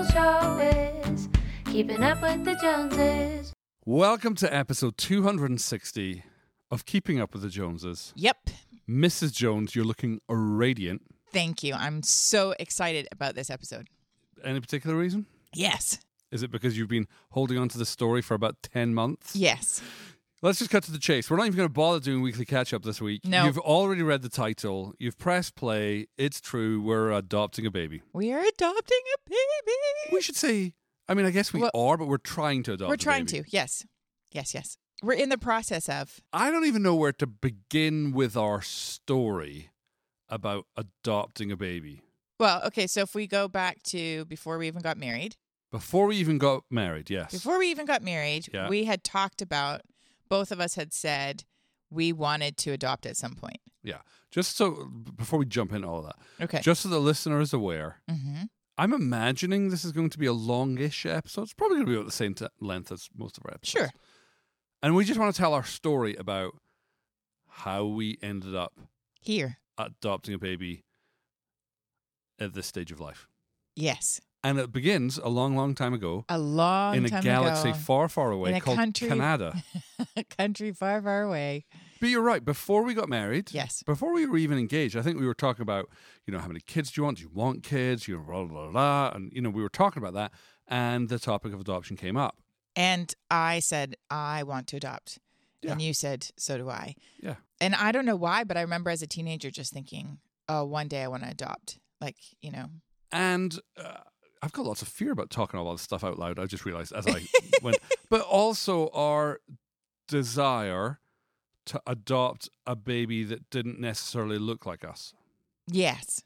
local show is Keeping Up with the Joneses. Welcome to episode 260 of Keeping Up with the Joneses. Yep. Mrs. Jones, you're looking radiant. Thank you. I'm so excited about this episode. Any particular reason? Yes. Is it because you've been holding on to the story for about 10 months? Yes. Let's just cut to the chase. We're not even going to bother doing weekly catch up this week. No. You've already read the title. You've pressed play. It's true. We're adopting a baby. We are adopting a baby. We should say, I mean, I guess we Well, are, but we're trying to adopt We're a trying baby. to. Yes. Yes, yes. We're in the process of. I don't even know where to begin with our story about adopting a baby. Well, okay, so if we go back to before we even got married, Before we even got married, yes. before we even got married, Yeah. we had talked about both of us had said we wanted to adopt at some point. yeah. Just so, before we jump into all of that, Okay. just so the listener is aware, mm-hmm. I'm imagining this is going to be a longish episode. It's probably going to be about the same t- length as most of our episodes. Sure. And we just want to tell our story about how we ended up Here. adopting a baby at this stage of life. Yes. And it begins a long, long time ago A long time. in a galaxy ago. far, far away called country- Canada. a country far, far away. But you're right. Before we got married, Yes. before we were even engaged, I think we were talking about, you know, how many kids do you want? Do you want kids? You blah, blah, blah. And, you know, we were talking about that. And the topic of adoption came up. And I said, I want to adopt. Yeah. And you said, so do I. Yeah. And I don't know why, but I remember as a teenager just thinking, oh, one day I want to adopt. Like, you know, And uh, I've got lots of fear about talking all this stuff out loud. I just realized as I went. But also our desire to adopt a baby that didn't necessarily look like us. yes.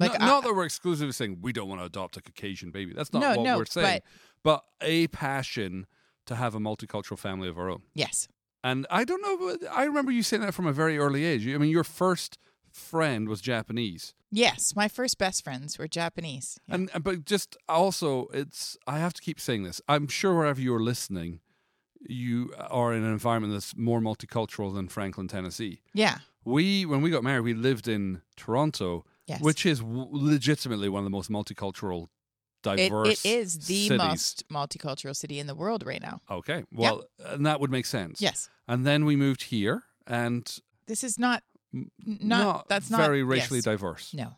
Like, not, I- not that we're exclusively saying we don't want to adopt a Caucasian baby. That's not No, what no, we're saying. But, a passion to have a multicultural family of our own. Yes. And I don't know, I remember you saying that from a very early age. I mean, your first friend was Japanese. Yes. My first best friends were Japanese. Yeah. And uh, but just also, it's I have to keep saying this. I'm sure wherever you're listening, you are in an environment that's more multicultural than Franklin, Tennessee. yeah. We when we got married, we lived in Toronto, Yes. which is w- legitimately one of the most multicultural, it, diverse. it is the cities. most multicultural city in the world right now. Okay, well, and that would make sense. Yes. And then we moved here, and This is not, m- n- not, that's not very racially yes. diverse. No.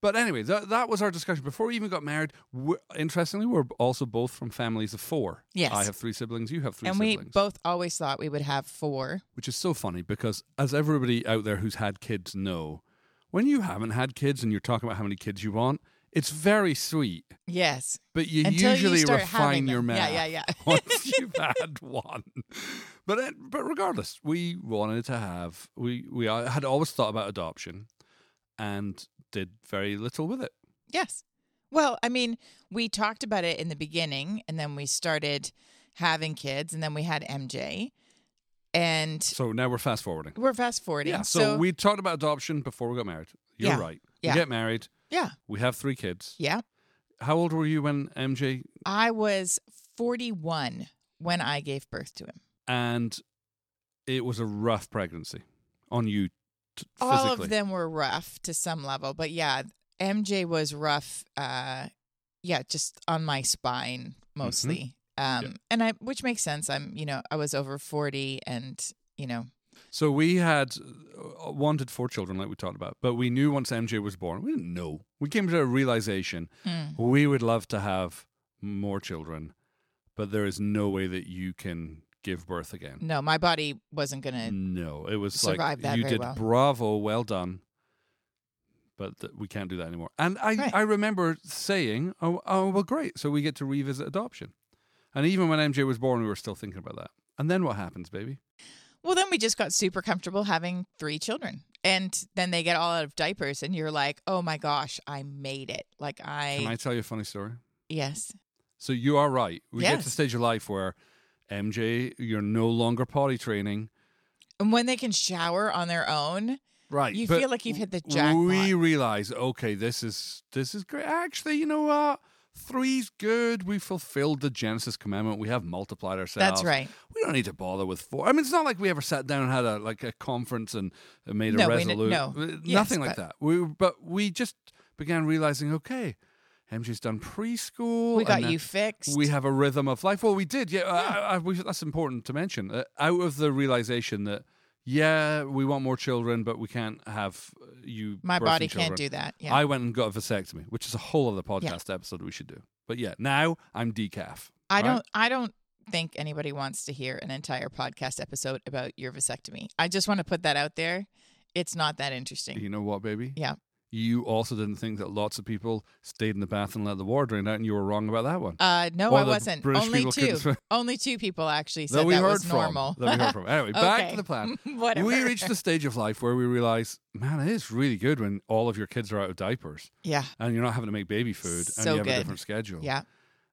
But anyway, that that was our discussion before we even got married. we interestingly, we're also both from families of four. Yes. I have three siblings. You have three and we siblings. both always thought we would have four. which is so funny because, as everybody out there who's had kids know, when you haven't had kids and you're talking about how many kids you want, it's very sweet. Yes. But you Until usually you refine your math Yeah, yeah, yeah. once you've had one. But it, but regardless, we wanted to have we we had always thought about adoption, and did very little with it. Yes. Well, I mean, we talked about it in the beginning and then we started having kids and then we had MJ. And So now we're fast forwarding. we're fast forwarding. Yeah. So, we talked about adoption before we got married. You're Yeah. right. Yeah. We get married. Yeah. We have three kids. Yeah. How old were you when MJ I was 41 when I gave birth to him. and it was a rough pregnancy on you t- physically. All of them were rough to some level, but yeah, MJ was rough uh yeah, just on my spine mostly. Um Mm-hmm. Yeah. and I which makes sense. I'm, you know, I was over 40 and, you know, So we had uh, wanted four children, like we talked about, but we knew once MJ was born, we didn't know. We came to a realization mm, we would love to have more children, but there is no way that you can give birth again. no, my body wasn't going to No, it was survive like you did well. bravo, well done. But th- we can't do that anymore. And I, Right. I remember saying, oh, oh, well, great. So we get to revisit adoption. And even when MJ was born, we were still thinking about that. And then what happens, baby? Well, then we just got super comfortable having three children. And then they get all out of diapers, and you're like, oh my gosh, I made it. Like, I, Can I tell you a funny story? yes. So you are right. We get to Yes. the stage of life where MJ, you're no longer potty training. And when they can shower on their own, Right. You feel like you've hit the jackpot. We realize, okay, this is this is great. Actually, you know what? Three's good. We fulfilled the Genesis commandment. We have multiplied ourselves. that's right. We don't need to bother with four. I mean, it's not like we ever sat down and had a like a conference and uh, made a No, resolution. no. Nothing Yes, like but- that. We but we just began realizing, okay, MJ's done preschool. we got you fixed. We have a rhythm of life. Well, we did. Yeah, I, I, we, that's important to mention. Uh, out of the realization that, yeah, we want more children, but we can't have uh, you. My body can't do that. Yeah. I went and got a vasectomy, which is a whole other podcast episode we should do. But yeah, now I'm decaf. I right? don't I don't think anybody wants to hear an entire podcast episode about your vasectomy. I just want to put that out there. It's not that interesting. You know what, baby? Yeah. You also didn't think that lots of people stayed in the bath and let the water drain out, and you were wrong about that one. Uh no, Or I wasn't. British Only couldn't two. Only two people actually that we that heard was from. normal. That we heard from. Anyway, back to the plan. Whatever. We reached the stage of life where we realize, man, it is really good when all of your kids are out of diapers Yeah. and you're not having to make baby food and you have good. a different schedule. Yeah.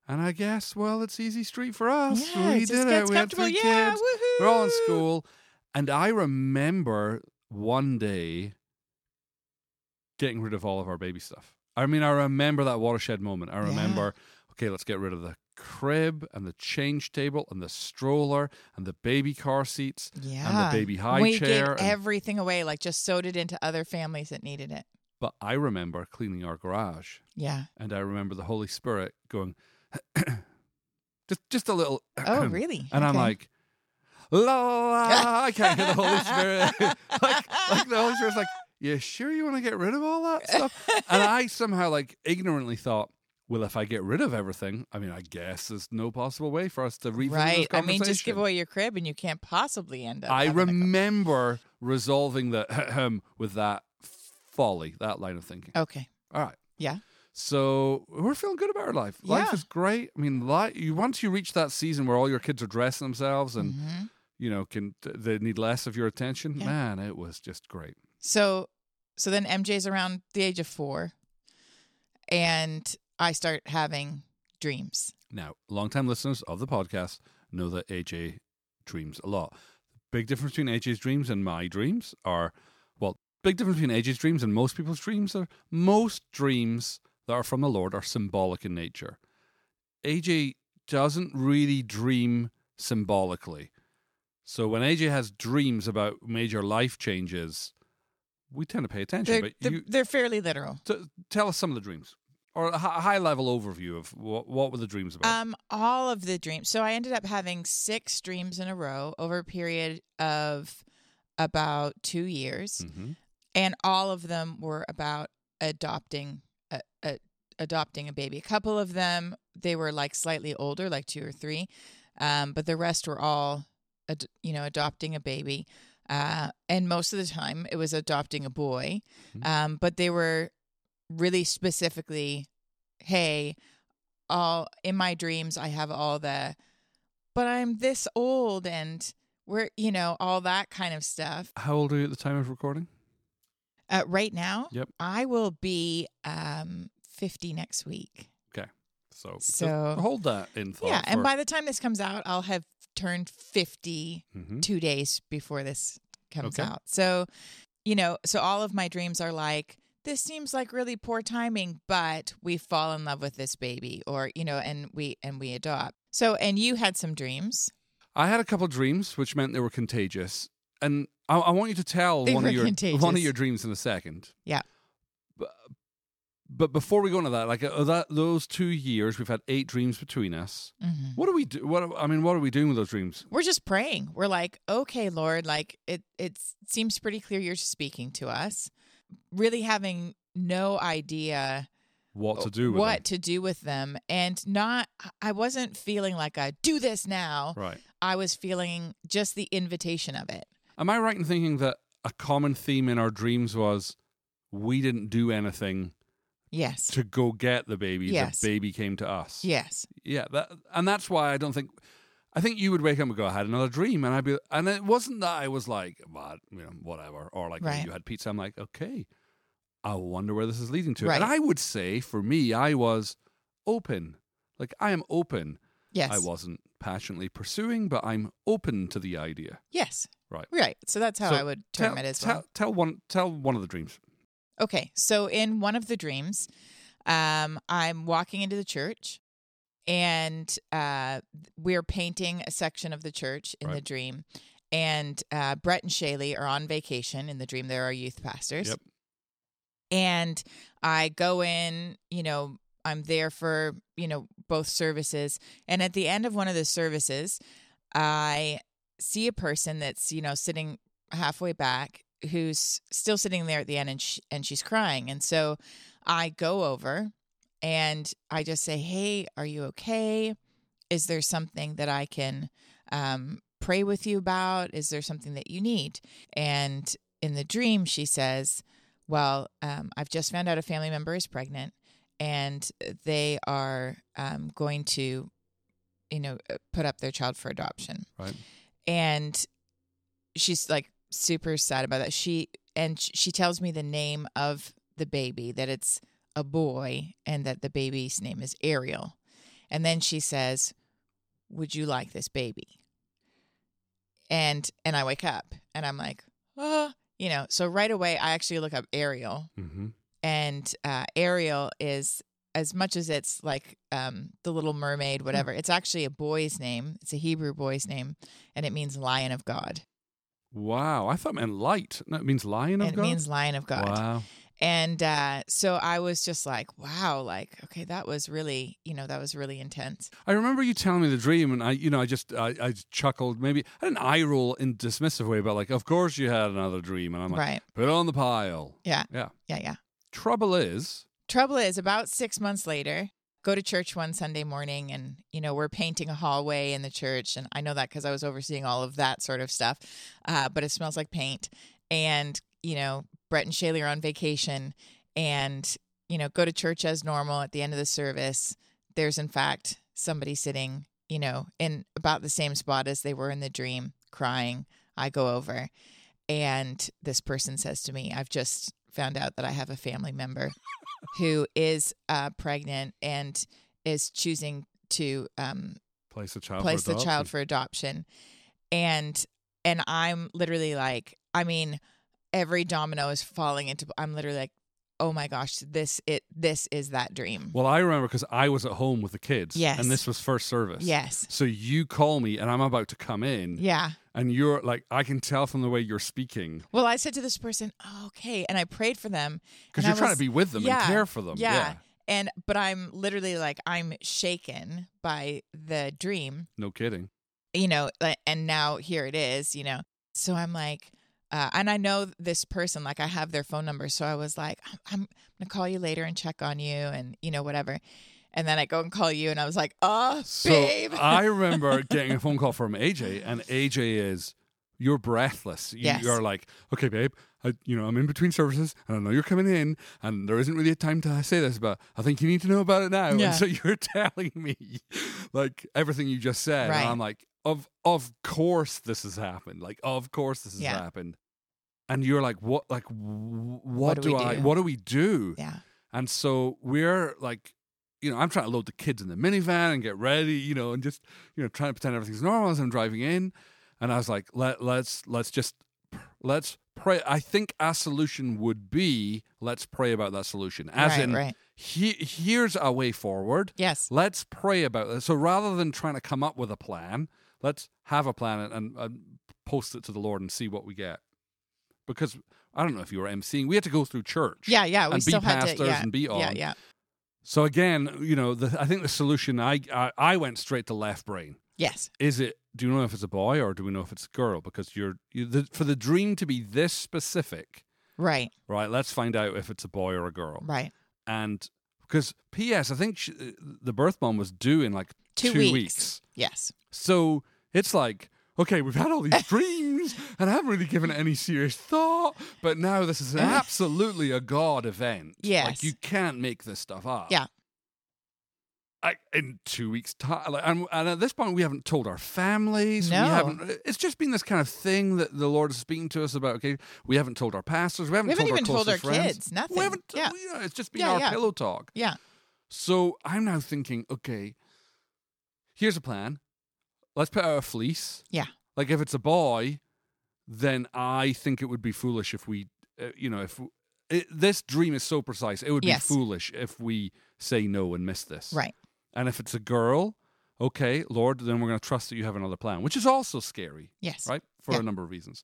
And I guess, well, it's easy street for us. Yeah, we did it. We had three Yeah, kids. They're all in school. And I remember one day getting rid of all of our baby stuff. I mean, I remember that watershed moment. I Yeah. remember, okay, let's get rid of the crib and the change table and the stroller and the baby car seats Yeah. and the baby high we chair. gave and- everything away, like just sewed it into other families that needed it. but I remember cleaning our garage Yeah. and I remember the Holy Spirit going, just, just a little. Oh, really? And I'm like, la, la, la, I can't hear the Holy Spirit. like, like the Holy Spirit's like, you sure you want to get rid of all that stuff? and I somehow like ignorantly thought, well, if I get rid of everything, I mean, I guess there's no possible way for us to revisit right. this I mean, just give away your crib and you can't possibly end up. I having a co- remember resolving the with that folly, that line of thinking. Okay. All right. Yeah. So we're feeling good about our life. Life Yeah. is great. I mean, li- you once you reach that season where all your kids are dressing themselves and Mhm. you know can they need less of your attention. Yeah. Man, it was just great. So, so then MJ's around the age of four, and I start having dreams. Now, longtime listeners of the podcast know that AJ dreams a lot. Big difference between AJ's dreams and my dreams are, well, big difference between AJ's dreams and most people's dreams are most dreams that are from the Lord are symbolic in nature. AJ doesn't really dream symbolically. So when AJ has dreams about major life changes, we tend to pay attention. They're but they're, you they're fairly literal. t- tell us some of the dreams or a high level overview of what, what were the dreams about. Um, all of the dreams. So I ended up having six dreams in a row over a period of about two years, hmm and all of them were about adopting a, a adopting a baby. A couple of them they were like slightly older, like two or three, um, but the rest were all, ad- you know, adopting a baby. Uh, and most of the time it was adopting a boy, Mhm. um, but they were really specifically, hey, all in my dreams I have all the, but I'm this old and we're you know all that kind of stuff. How old are you at the time of recording? Uh, right now, Yep. I will be um, 50 next week. So, So- hold that in thought. yeah, and by the time this comes out, I'll have turned 50 Mhm. two days before this comes Okay. out. So, you know, so all of my dreams are like, this seems like really poor timing, but we fall in love with this baby, or you know, and we and we adopt. So, and you had some dreams. I had a couple dreams, which meant they were contagious, and I, I want you to tell They one of your contagious. one of your dreams in a second. Yeah. But, but before we go into that, like uh, that, those two years, we've had eight dreams between us. hmm What do we do? What I mean, what are we doing with those dreams? We're just praying. We're like, okay, Lord, like it. It seems pretty clear you're speaking to us. Really having no idea What to do with what them? to do with them, and not. I wasn't feeling like a do this now. Right. I was feeling just the invitation of it. Am I right in thinking that a common theme in our dreams was we didn't do anything Yes. to go get the baby? Yes. The baby came to us. Yes. Yeah, that, and that's why I don't think. I think you would wake up and go, "I had another dream," and I'd be, and it wasn't that I was like, "What, you know, whatever," or like, Right. "You had pizza." I'm like, "Okay, I wonder where this is leading to." Right. And I would say, for me, I was open. Like I am open. Yes. I wasn't passionately pursuing, but I'm open to the idea. Yes. Right. Right. So that's how So I would term tell, it as tell, well. Tell one. Tell one of the dreams. Okay. So in one of the dreams, um, I'm walking into the church and uh, we're painting a section of the church in the dream. And uh, Brett and Shaylee are on vacation in the dream. They're our youth pastors. Yep. And I go in, you know, I'm there for you know both services, and at the end of one of the services, I see a person that's you know sitting halfway back who's still sitting there at the end and sh- and she's crying. And so I go over and I just say hey are you okay? Is there something that I can um, pray with you about? Is there something that you need? And in the dream she says well um, I've just found out a family member is pregnant and they are um, going to you know uh, put up their child for adoption. Right. and she's like super sad about that she and she tells me the name of the baby that it's a boy and that the baby's name is ariel and then she says would you like this baby and and i wake up and i'm like oh you know so right away i actually look up ariel Mm-hmm. and uh, Ariel is as much as it's like um, the Little Mermaid, whatever. It's actually a boy's name. It's a Hebrew boy's name, and it means Lion of God. Wow. I thought it meant light. No, it means lion of and God. it means Lion of God. Wow. And uh, so I was just like, wow, like okay, that was really, you know, that was really intense. I remember you telling me the dream, and I, you know, I just, I, I chuckled. Maybe I had an eye roll in dismissive way, but like, of course you had another dream, and I'm like, right? put it on the pile. Yeah. Yeah. Yeah, yeah. Trouble is, Trouble is, about six months later, go to church one Sunday morning, and you know we're painting a hallway in the church, and I know that because I was overseeing all of that sort of stuff. Uh, but it smells like paint, and you know Brett and Shaylee are on vacation, and you know go to church as normal. At the end of the service, there's in fact somebody sitting, you know, in about the same spot as they were in the dream, crying. I go over, and this person says to me, "I've just found out that I have a family member." Who is uh, pregnant and is choosing to um, place a child. place the child for adoption, and and I'm literally like, I mean, every domino is falling into. I'm literally like, oh my gosh, this it this is that dream. Well, I remember because I was at home with the kids. Yes. And this was first service. yes, So you call me, and I'm about to come in, yeah. and you're like, I can tell from the way you're speaking Well, I said to this person, oh, okay, and I prayed for them because you're trying to be with them yeah, and care for them. yeah. and but I'm literally like I'm shaken by the dream. No kidding. you know, and now here it is, you know. So I'm like, uh, and I know this person, like I have their phone number. So I was like, I'm, I'm going to call you later and check on you and, you know, whatever. And then I go and call you and I was like, oh, So babe. I remember getting a phone call from AJ, and AJ is you're breathless. You, Yes. You're like, okay, babe, I, you know, I'm in between services, and I know you're coming in, and there isn't really a time to say this, but I think you need to know about it now. Yeah. And so you're telling me like everything you just said, Right. and I'm like, of of course this has happened. Like, of course this has Yeah. happened. And you're like, what? Like, w- what, do do, I? do? What do we do? yeah. And so we're like, you know, I'm trying to load the kids in the minivan and get ready, you know, and just, you know, trying to pretend everything's normal as I'm driving in. And I was like, let let's let's just let's pray. I think a solution would be let's pray about that solution. As right, in, right. he, here's a way forward. Yes. Let's pray about it. So rather than trying to come up with a plan, let's have a plan and, and, post it to the Lord and see what we get. Because I don't know if you were emceeing, we had to go through church. Yeah. Yeah. We and be still had to. pastors Yeah. and be Yeah. Yeah. So again, you know, the, I think the solution I, I I went straight to left brain. Yes. Is it? Do you know if it's a boy or do we know if it's a girl? Because you're you, the, for the dream to be this specific, Right. right? Let's find out if it's a boy or a girl. Right. And because P.S. I think she, uh, the birth mom was due in like Two, two weeks. weeks. Yes. So it's like. Okay, we've had all these dreams, and I haven't really given it any serious thought. But now this is mm. absolutely a God event. like you can't make this stuff up. Yeah. I, in two weeks' time, like, and, and at this point, we haven't told our families. No. We haven't. Uh, it's just been this kind of thing that the Lord is speaking to us about. Okay, we haven't told our pastors. We haven't, We haven't told even our told our friends. kids. Nothing. We haven't. Yeah. you know, it's just been Yeah, our yeah. pillow talk. Yeah. So I'm now thinking, okay, here's a plan. Let's put out a fleece. Yeah. Like if it's a boy, then I think it would be foolish if we, uh, you know, if it, this dream is so precise, it would Yes. be foolish if we say no and miss this. Right. And if it's a girl, okay, Lord, then we're going to trust that you have another plan, which is also scary, Yes. right? For Yeah. a number of reasons.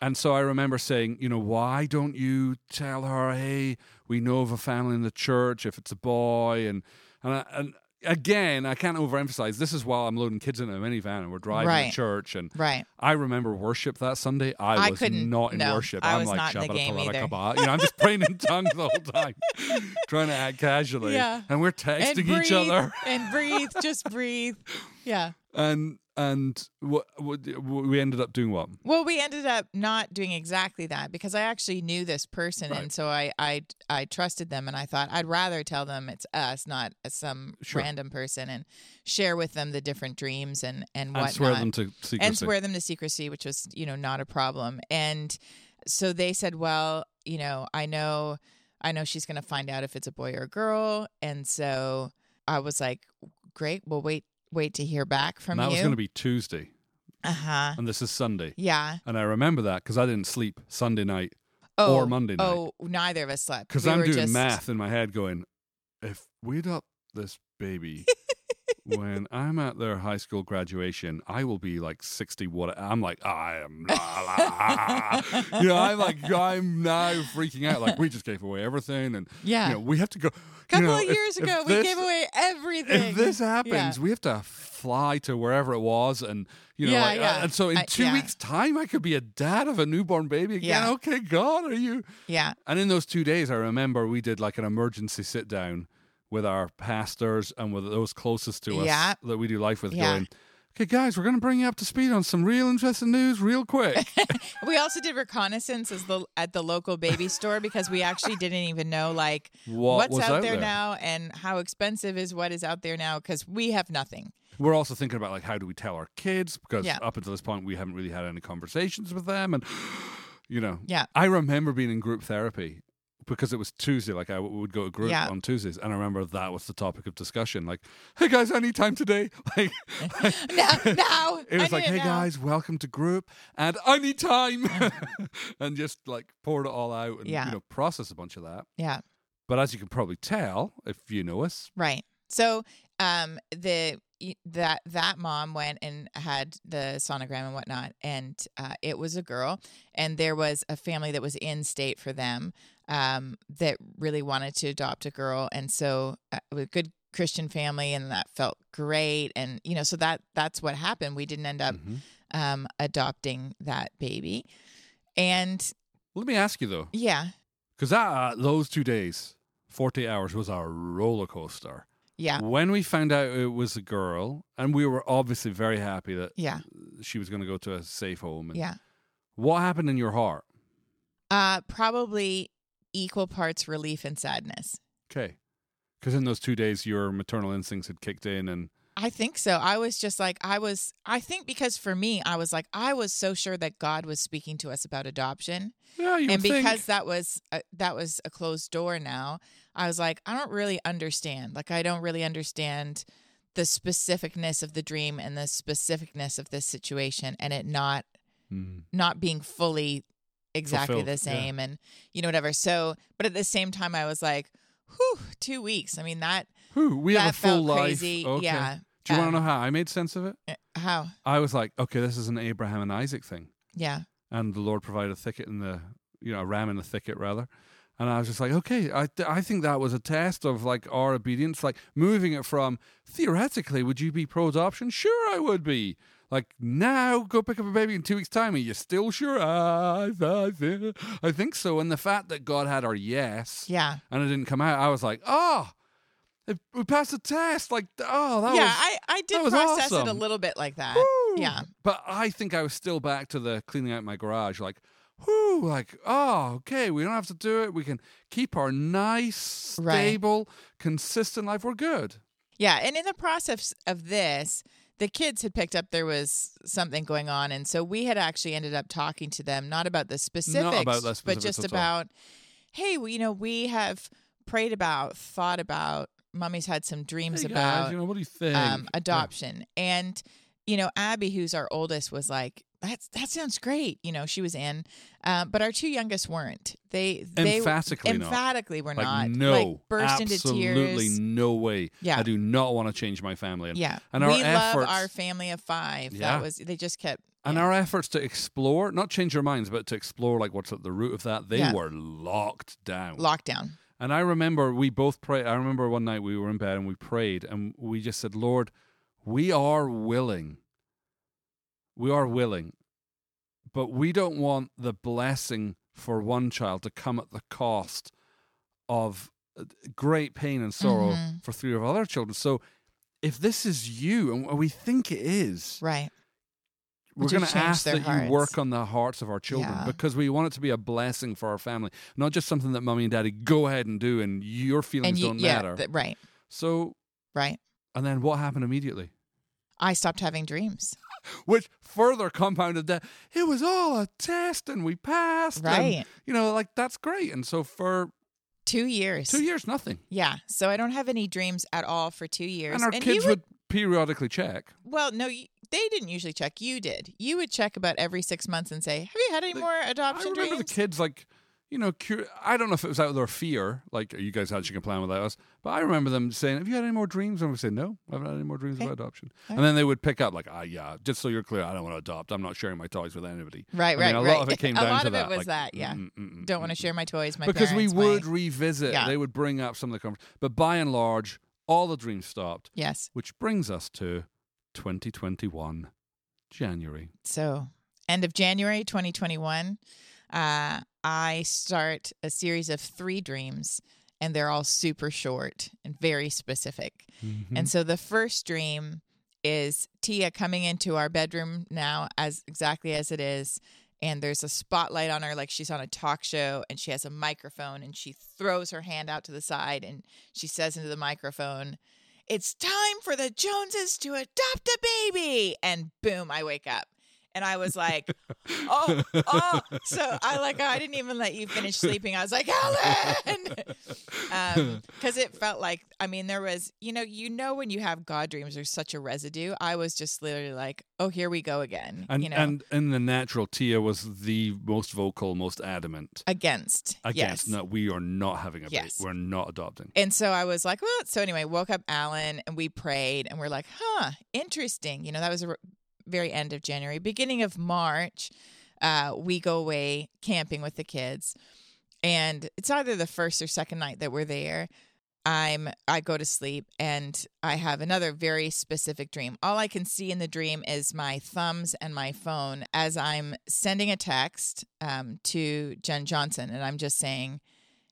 And so I remember saying, you know, why don't you tell her, hey, we know of a family in the church if it's a boy, and and I, and again, I can't overemphasize. This is while I'm loading kids in a minivan and we're driving Right. to church, and Right. I remember worship that Sunday. I I was couldn't- in no, worship. I I'm was like, not in the game either." You know, I'm just praying in tongues the whole time, trying to act casually. Yeah. And we're And texting breathe each other. and breathe. Just breathe. Yeah. And and what, what we ended up doing what? Well, we ended up not doing exactly that because I actually knew this person, Right. and so I, I I trusted them, and I thought I'd rather tell them it's us, not uh, some Sure. random person, and share with them the different dreams and and And whatnot, swear them to secrecy. and swear them to secrecy, which was you know not a problem. And so they said, well, you know, I know, I know she's going to find out if it's a boy or a girl, and so I was like, great, we'll wait wait to hear back from and that you. was going to be Tuesday, uh huh. and this is Sunday. Yeah. And I remember that because I didn't sleep Sunday night Oh, or Monday night. Oh, neither of us slept Because We I'm were doing just- math in my head, going, if we adopt this baby when I'm at their high school graduation, I will be like 60. What I'm like, I am, la, la. you know, I'm like, I'm now freaking out. Like, we just gave away everything, and Yeah. you know, we have to go. A couple you know, of years if ago, we this- gave away everything. If this happens, Yeah. we have to fly to wherever it was, and you know, Yeah, like, uh, yeah. and so in I- two yeah. weeks' time, I could be a dad of a newborn baby again. Yeah. Okay, God, are you? yeah, And in those two days, I remember we did like an emergency sit down with our pastors and with those closest to us Yeah. that we do life with, Yeah. going, okay, guys, we're going to bring you up to speed on some real interesting news real quick. we also did reconnaissance as the at the local baby store because we actually didn't even know like what what's out, out there, now and how expensive is what is out there now because we have nothing. We're also thinking about like how do we tell our kids because Yeah. up until this point we haven't really had any conversations with them, and you know, Yeah. I remember being in group therapy because it was Tuesday. Like I w- would go to group Yeah. on Tuesdays, and I remember that was the topic of discussion. Like, hey guys, I need time today. Like, Now, now it was I like, hey guys, welcome to group, and I need time, and just like poured it all out and Yeah. you know process a bunch of that. Yeah, But as you can probably tell, if you know us, right. So um the that that mom went and had the sonogram and whatnot and uh, it was a girl and there was a family that was in state for them um that really wanted to adopt a girl and so uh, a good christian family and that felt great and you know so that that's what happened we didn't end up Mhm. um adopting that baby and let me ask you though, yeah because uh, those two days, forty hours was a roller coaster. Yeah When we found out it was a girl, and we were obviously very happy that yeah she was going to go to a safe home. And yeah What happened in your heart? uh probably equal parts relief and sadness Okay. Because in those two days, your maternal instincts had kicked in, and I think so. I was just like, I was, I think because for me, I was like, I was so sure that God was speaking to us about adoption. yeah, you and because think. that was, a, that was a closed door now, I was like, I don't really understand. Like, I don't really understand the specificness of the dream and the specificness of this situation and it not, Mm. not being fully exactly Fulfilled, the yeah. same. And, you know, whatever. So, but at the same time, I was like, whew, two weeks. I mean, that, Whew, we have a full life. crazy. Okay. Yeah. Do you want Um, to know how I made sense of it? Uh, How? I was like, okay, this is an Abraham and Isaac thing, Yeah. and the Lord provided a thicket in the, you know, a ram in the thicket rather. And I was just like, okay, I, I think that was a test of like our obedience, like moving it from theoretically, would you be pro adoption? Sure, I would be. Like now, go pick up a baby in two weeks' time. Are you still sure? I, I, I think so. And the fact that God had our yes, Yeah. and it didn't come out, I was like, oh, it, we passed the test. Like, oh, that yeah, was I, I did process it a little bit like that. Woo! Yeah. But I think I was still back to the cleaning out my garage, like, whoo, like, oh, okay, we don't have to do it. We can keep our nice, Right. stable, consistent life. We're good. Yeah. And in the process of this, the kids had picked up there was something going on. And so we had actually ended up talking to them, not about the specifics, about the but just about, hey, you know, we have prayed about, thought about, mommy's had some dreams Hey, about guys, you know, what do you think? um, Yeah. adoption. And, you know, Abby, who's our oldest, was like, that's, that sounds great. You know, she was in. Uh, but our two youngest weren't. They, they Emphatically not. emphatically were Like, not. no, Like, burst into tears. absolutely no way. Yeah. I do not want to change my family. And, Yeah. and our we efforts, love our family of five. Yeah. That was they just kept And Yeah. our efforts to explore, not change our minds, but to explore like what's at the root of that, they Yeah. were locked down. Lockdown. And I remember we both prayed. I remember one night we were in bed and we prayed and we just said, Lord, we are willing. We are willing. But we don't want the blessing for one child to come at the cost of uh, great pain and sorrow Mhm. for three of our other children. So if this is you, and we think it is, Right. We're going to ask that you work on the hearts of our children Yeah. because we want it to be a blessing for our family, not just something that mommy and daddy go ahead and do, and your feelings And you, don't yeah, matter. th- right, so, right. and then what happened immediately? I stopped having dreams. Which further compounded that it was all a test and we passed. and, Right. you know, like that's great. And so for Two years. two years, nothing. Yeah. So I don't have any dreams at all for two years. And our you kids would, would periodically check. well, no, you, they didn't usually check. You did. You would check about every six months and say, "Have you had any Like, more adoption?" I remember dreams?" the kids like, you know, cur- I don't know if it was out of their fear, like "Are you guys can plan without us, but I remember them saying, "Have you had any more dreams?" And we say, "No, I haven't had any more dreams Okay. about adoption." All And then they would pick up like, "Ah, yeah, just so you're clear, I don't want to adopt. I'm not sharing my toys with anybody." right, I right, mean, a right. lot of it came down to that. a lot of it was like, that. Yeah. mm, mm, mm, Don't want to share my toys. My because we would my- revisit. Yeah. They would bring up some of the conversations, but by and large, all the dreams stopped. Yes. Which brings us to 2021, January. So, end of January 2021, uh, I start a series of three dreams, and they're all super short and very specific. Mm-hmm. And so the first dream is Tia coming into our bedroom now as exactly as it is. And there's a spotlight on her, like she's on a talk show, and she has a microphone, and she throws her hand out to the side, and she says into the microphone, It's time for the Joneses to adopt a baby. And boom, I wake up. And I was like, oh, oh. So I like, I didn't even let you finish sleeping. I was like, Alan! Um, because it felt like, I mean, there was, you know, you know, when you have God dreams, there's such a residue. I was just literally like, oh, here we go again. And you know, and in the natural, Tia was the most vocal, most adamant against. against. yes. No, we are not having a Yes. baby. We're not adopting. And so I was like, well, so anyway, woke up Alan and we prayed and we're like, huh, interesting. You know, that was a very end of January, beginning of March. Uh, we go away camping with the kids, and it's either the first or second night that we're there. I'm I go to sleep and I have another very specific dream. All I can see in the dream is my thumbs and my phone as I'm sending a text um, to Jen Johnson, and I'm just saying,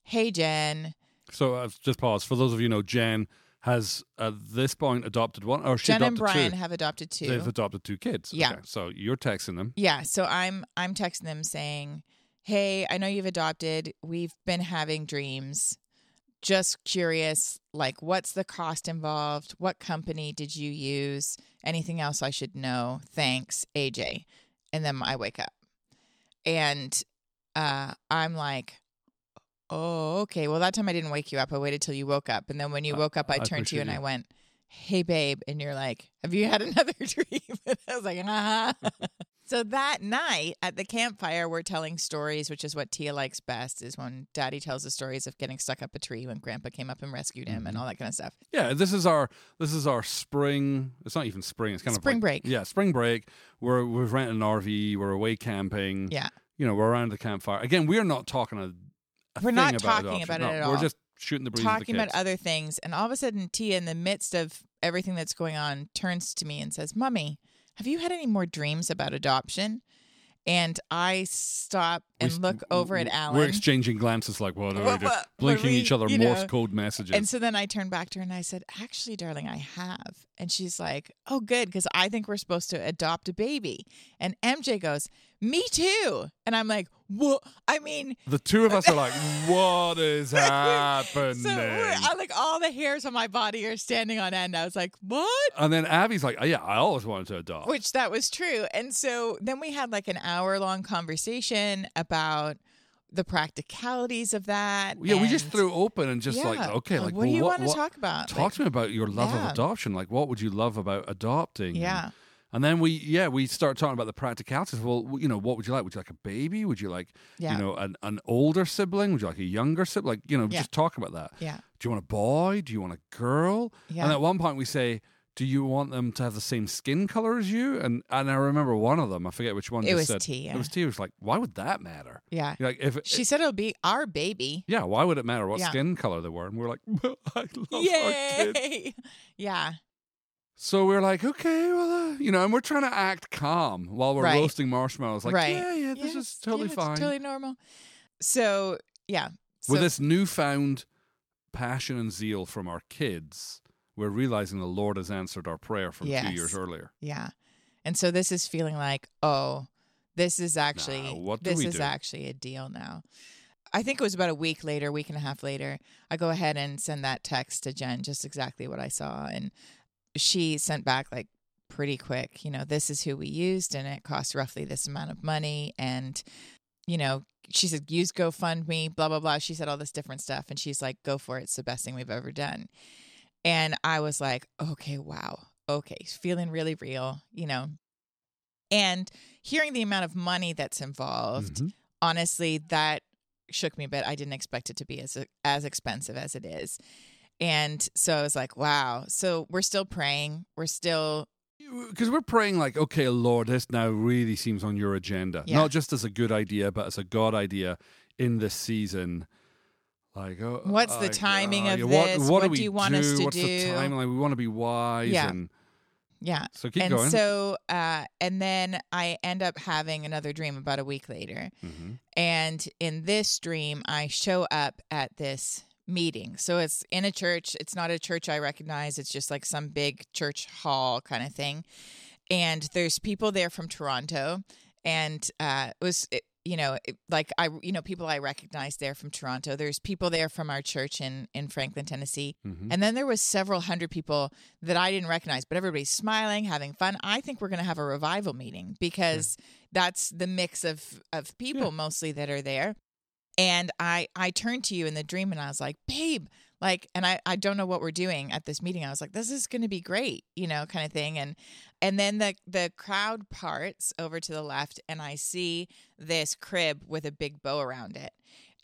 "Hey Jen, So uh, just pause. For those of you know, Jen has at this point adopted one, or she Jen and adopted Brian two. have adopted 2 They've adopted two kids. Yeah. Okay, So you're texting them. Yeah, so I'm I'm texting them saying, "Hey, I know you've adopted. We've been having dreams. Just curious, like what's the cost involved? What company did you use? Anything else I should know? Thanks, AJ." And then I wake up. And uh I'm like, "Oh, okay. Well, that time I didn't wake you up. I waited till you woke up. And then when you woke up, I I turned to you and I went, "Hey, babe," and you're like, "Have you had another dream?" And I was like, "Uh huh." so that night at the campfire, we're telling stories, which is what Tia likes best. Is when Daddy tells the stories of getting stuck up a tree when Grandpa came up and rescued him, Mm-hmm. and all that kind of stuff. Yeah, this is our this is our spring. It's not even spring. It's kind Spring of like- break. Yeah, spring break. We're we've rented an RV. We're away camping. Yeah, You know, we're around the campfire. Again, we're not talking a We're not about talking about it No, at all. We're just shooting the breeze. talking the about other things, and all of a sudden, Tia, in the midst of everything that's going on, turns to me and says, "Mummy, have you had any more dreams about adoption?" And I stop and s- look over at w- Alan. We're exchanging glances like what are we doing? Blinking we- each other Morse know. code messages. And so then I turned back to her and I said, Actually, darling, I have. And she's like, Oh, good, because I think we're supposed to adopt a baby. And MJ goes, Me too. And I'm like, What? I mean, the two of us are like, what is happening? so I like all the hairs on my body are standing on end. I was like, What? and then Abby's like, oh, yeah, I always wanted to adopt. Which that was true. And so then we had like an hour long conversation about the practicalities of that. yeah, we just threw open and just like, okay, like, what well, do you what, want to what- talk about? Talk Like, to me about your love Yeah. of adoption. Like, what would you love about adopting? Yeah. And then we, yeah, we start talking about the practicalities. Well, you know, what would you like? Would you like a baby? Would you like, Yeah. you know, an, an older sibling? Would you like a younger sibling? Like, you know, Yeah. just talk about that. Yeah. Do you want a boy? Do you want a girl? Yeah. And at one point we say, do you want them to have the same skin color as you? And and I remember one of them, I forget which one. It was said, T, yeah. It was T. It was like, why would that matter? Yeah. Like if it, She said it'll be our baby. yeah, why would it matter what Yeah. skin color they were? And we're like, well, I love our. Yay! Yeah. So we're like, okay, well, uh, you know, and we're trying to act calm while we're Right. roasting marshmallows. Like, Right. yeah, yeah, this is totally yeah, it's fine. Totally normal. So yeah. So, With this newfound passion and zeal from our kids, we're realizing the Lord has answered our prayer from two years earlier. Yeah. And so this is feeling like, oh, this is actually what this is do? actually a deal now. I think it was about a week later, week and a half later, I go ahead and send that text to Jen, just exactly what I saw. And she sent back like pretty quick, you know, this is who we used and it costs roughly this amount of money. And, you know, she said, use GoFundMe, blah, blah, blah. She said all this different stuff. And she's like, go for it. It's the best thing we've ever done. And I was like, okay, wow. Okay. Feeling really real, you know. And hearing the amount of money that's involved, Mhm. honestly, that shook me a bit. I didn't expect it to be as as expensive as it is. And so I was like, wow. So we're still praying. We're still Because we're praying, like, okay, Lord, this now really seems on your agenda. Yeah. Not just as a good idea, but as a God idea in this season. Like, oh, What's the like, timing uh, of yeah, what, this? What, What do do you want us to What's the do? timeline? We want to be wise. Yeah. And yeah. so keep and going. so uh and then I end up having another dream about a week later. Mhm. And in this dream, I show up at this meeting. So it's in a church. It's not a church I recognize. It's just like some big church hall kind of thing. And there's people there from Toronto. And uh, it was, it, you know, like I, you know, people I recognize there from Toronto. There's people there from our church in in Franklin, Tennessee. Mhm. And then there was several hundred people that I didn't recognize, but everybody's smiling, having fun. I think we're going to have a revival meeting because that's the mix of of people Yeah. mostly that are there. And I I turned to you in the dream and I was like, "Babe, like and I I don't know what we're doing at this meeting." I was like, "This is going to be great," you know, kind of thing. And and then the the crowd parts over to the left and I see this crib with a big bow around it.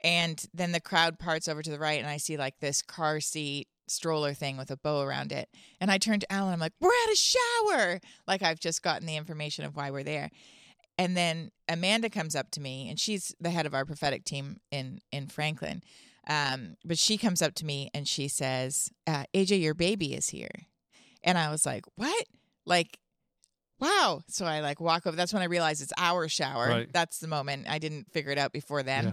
And then the crowd parts over to the right and I see like this car seat stroller thing with a bow around it. And I turned to Alan, I'm like, we're at a shower. Like I've just gotten the information of why we're there. And then Amanda comes up to me and she's the head of our prophetic team in in Franklin. Um, but she comes up to me and she says, uh, AJ, your baby is here. And I was like, What? Like, wow. So I like walk over. That's when I realized it's our shower. Right. That's the moment. I didn't figure it out before then. Yeah.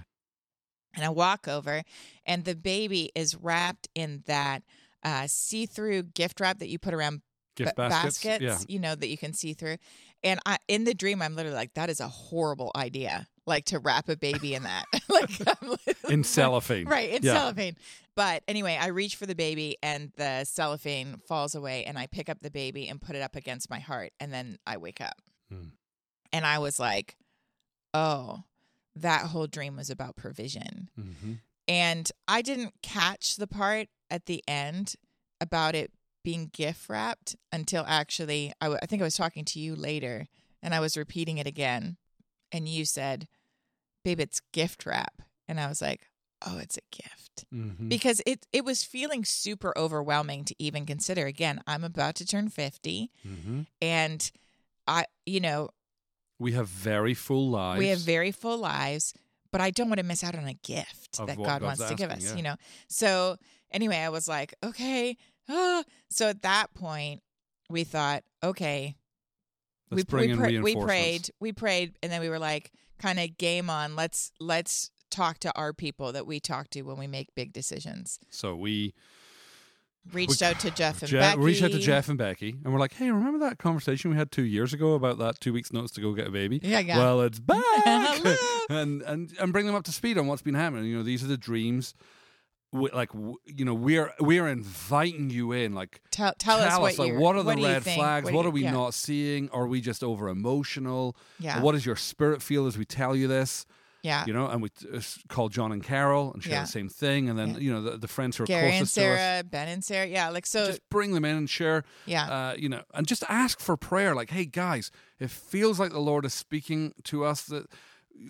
And I walk over, and the baby is wrapped in that uh, see-through gift wrap that you put around Gift ba- baskets. Yeah. you know, that you can see through. And I, in the dream, I'm literally like, that is a horrible idea, like to wrap a baby in that, like In cellophane. right in Yeah. cellophane. But anyway, I reach for the baby, and the cellophane falls away, and I pick up the baby and put it up against my heart, and then I wake up, Hmm. and I was like, oh, that whole dream was about provision. hmm And I didn't catch the part at the end about it being gift wrapped until actually, I, w- I think I was talking to you later and I was repeating it again. And you said, Babe, it's gift wrap. And I was like, Oh, it's a gift. hmm Because it, it was feeling super overwhelming to even consider. Again, I'm about to turn 50 hmm and I, you know, We have very full lives. we have very full lives, but I don't want to miss out on a gift Of that God wants to give us, yeah. you know? So anyway, I was like, okay. So at that point, we thought, okay, we, we, pra- we prayed, we prayed, and then we were like, kind of game on. Let's, let's talk to our people that we talk to when we make big decisions. So we Reached out to Jeff and Je- Becky. reached out to Jeff and Becky, and we're like, "Hey, remember that conversation we had two years ago about that two weeks' notice to go get a baby? Yeah, yeah. Well, it's back, and and and bring them up to speed on what's been happening. You know, these are the dreams. We, like you know, we're we're inviting you in. Like, tell, tell, us what like what are the do red flags? What you- are we yeah, not seeing? Are we just over emotional? Yeah. What does your spirit feel as we tell you this? yeah. You know, and we uh, call John and Carol and share Yeah. the same thing, and then Yeah. you know the, the friends who are Gary and closest to us. Sarah, Ben and Sarah. Yeah. Like, so, just bring them in and share yeah. uh, you know and just ask for prayer like hey guys it feels like the lord is speaking to us that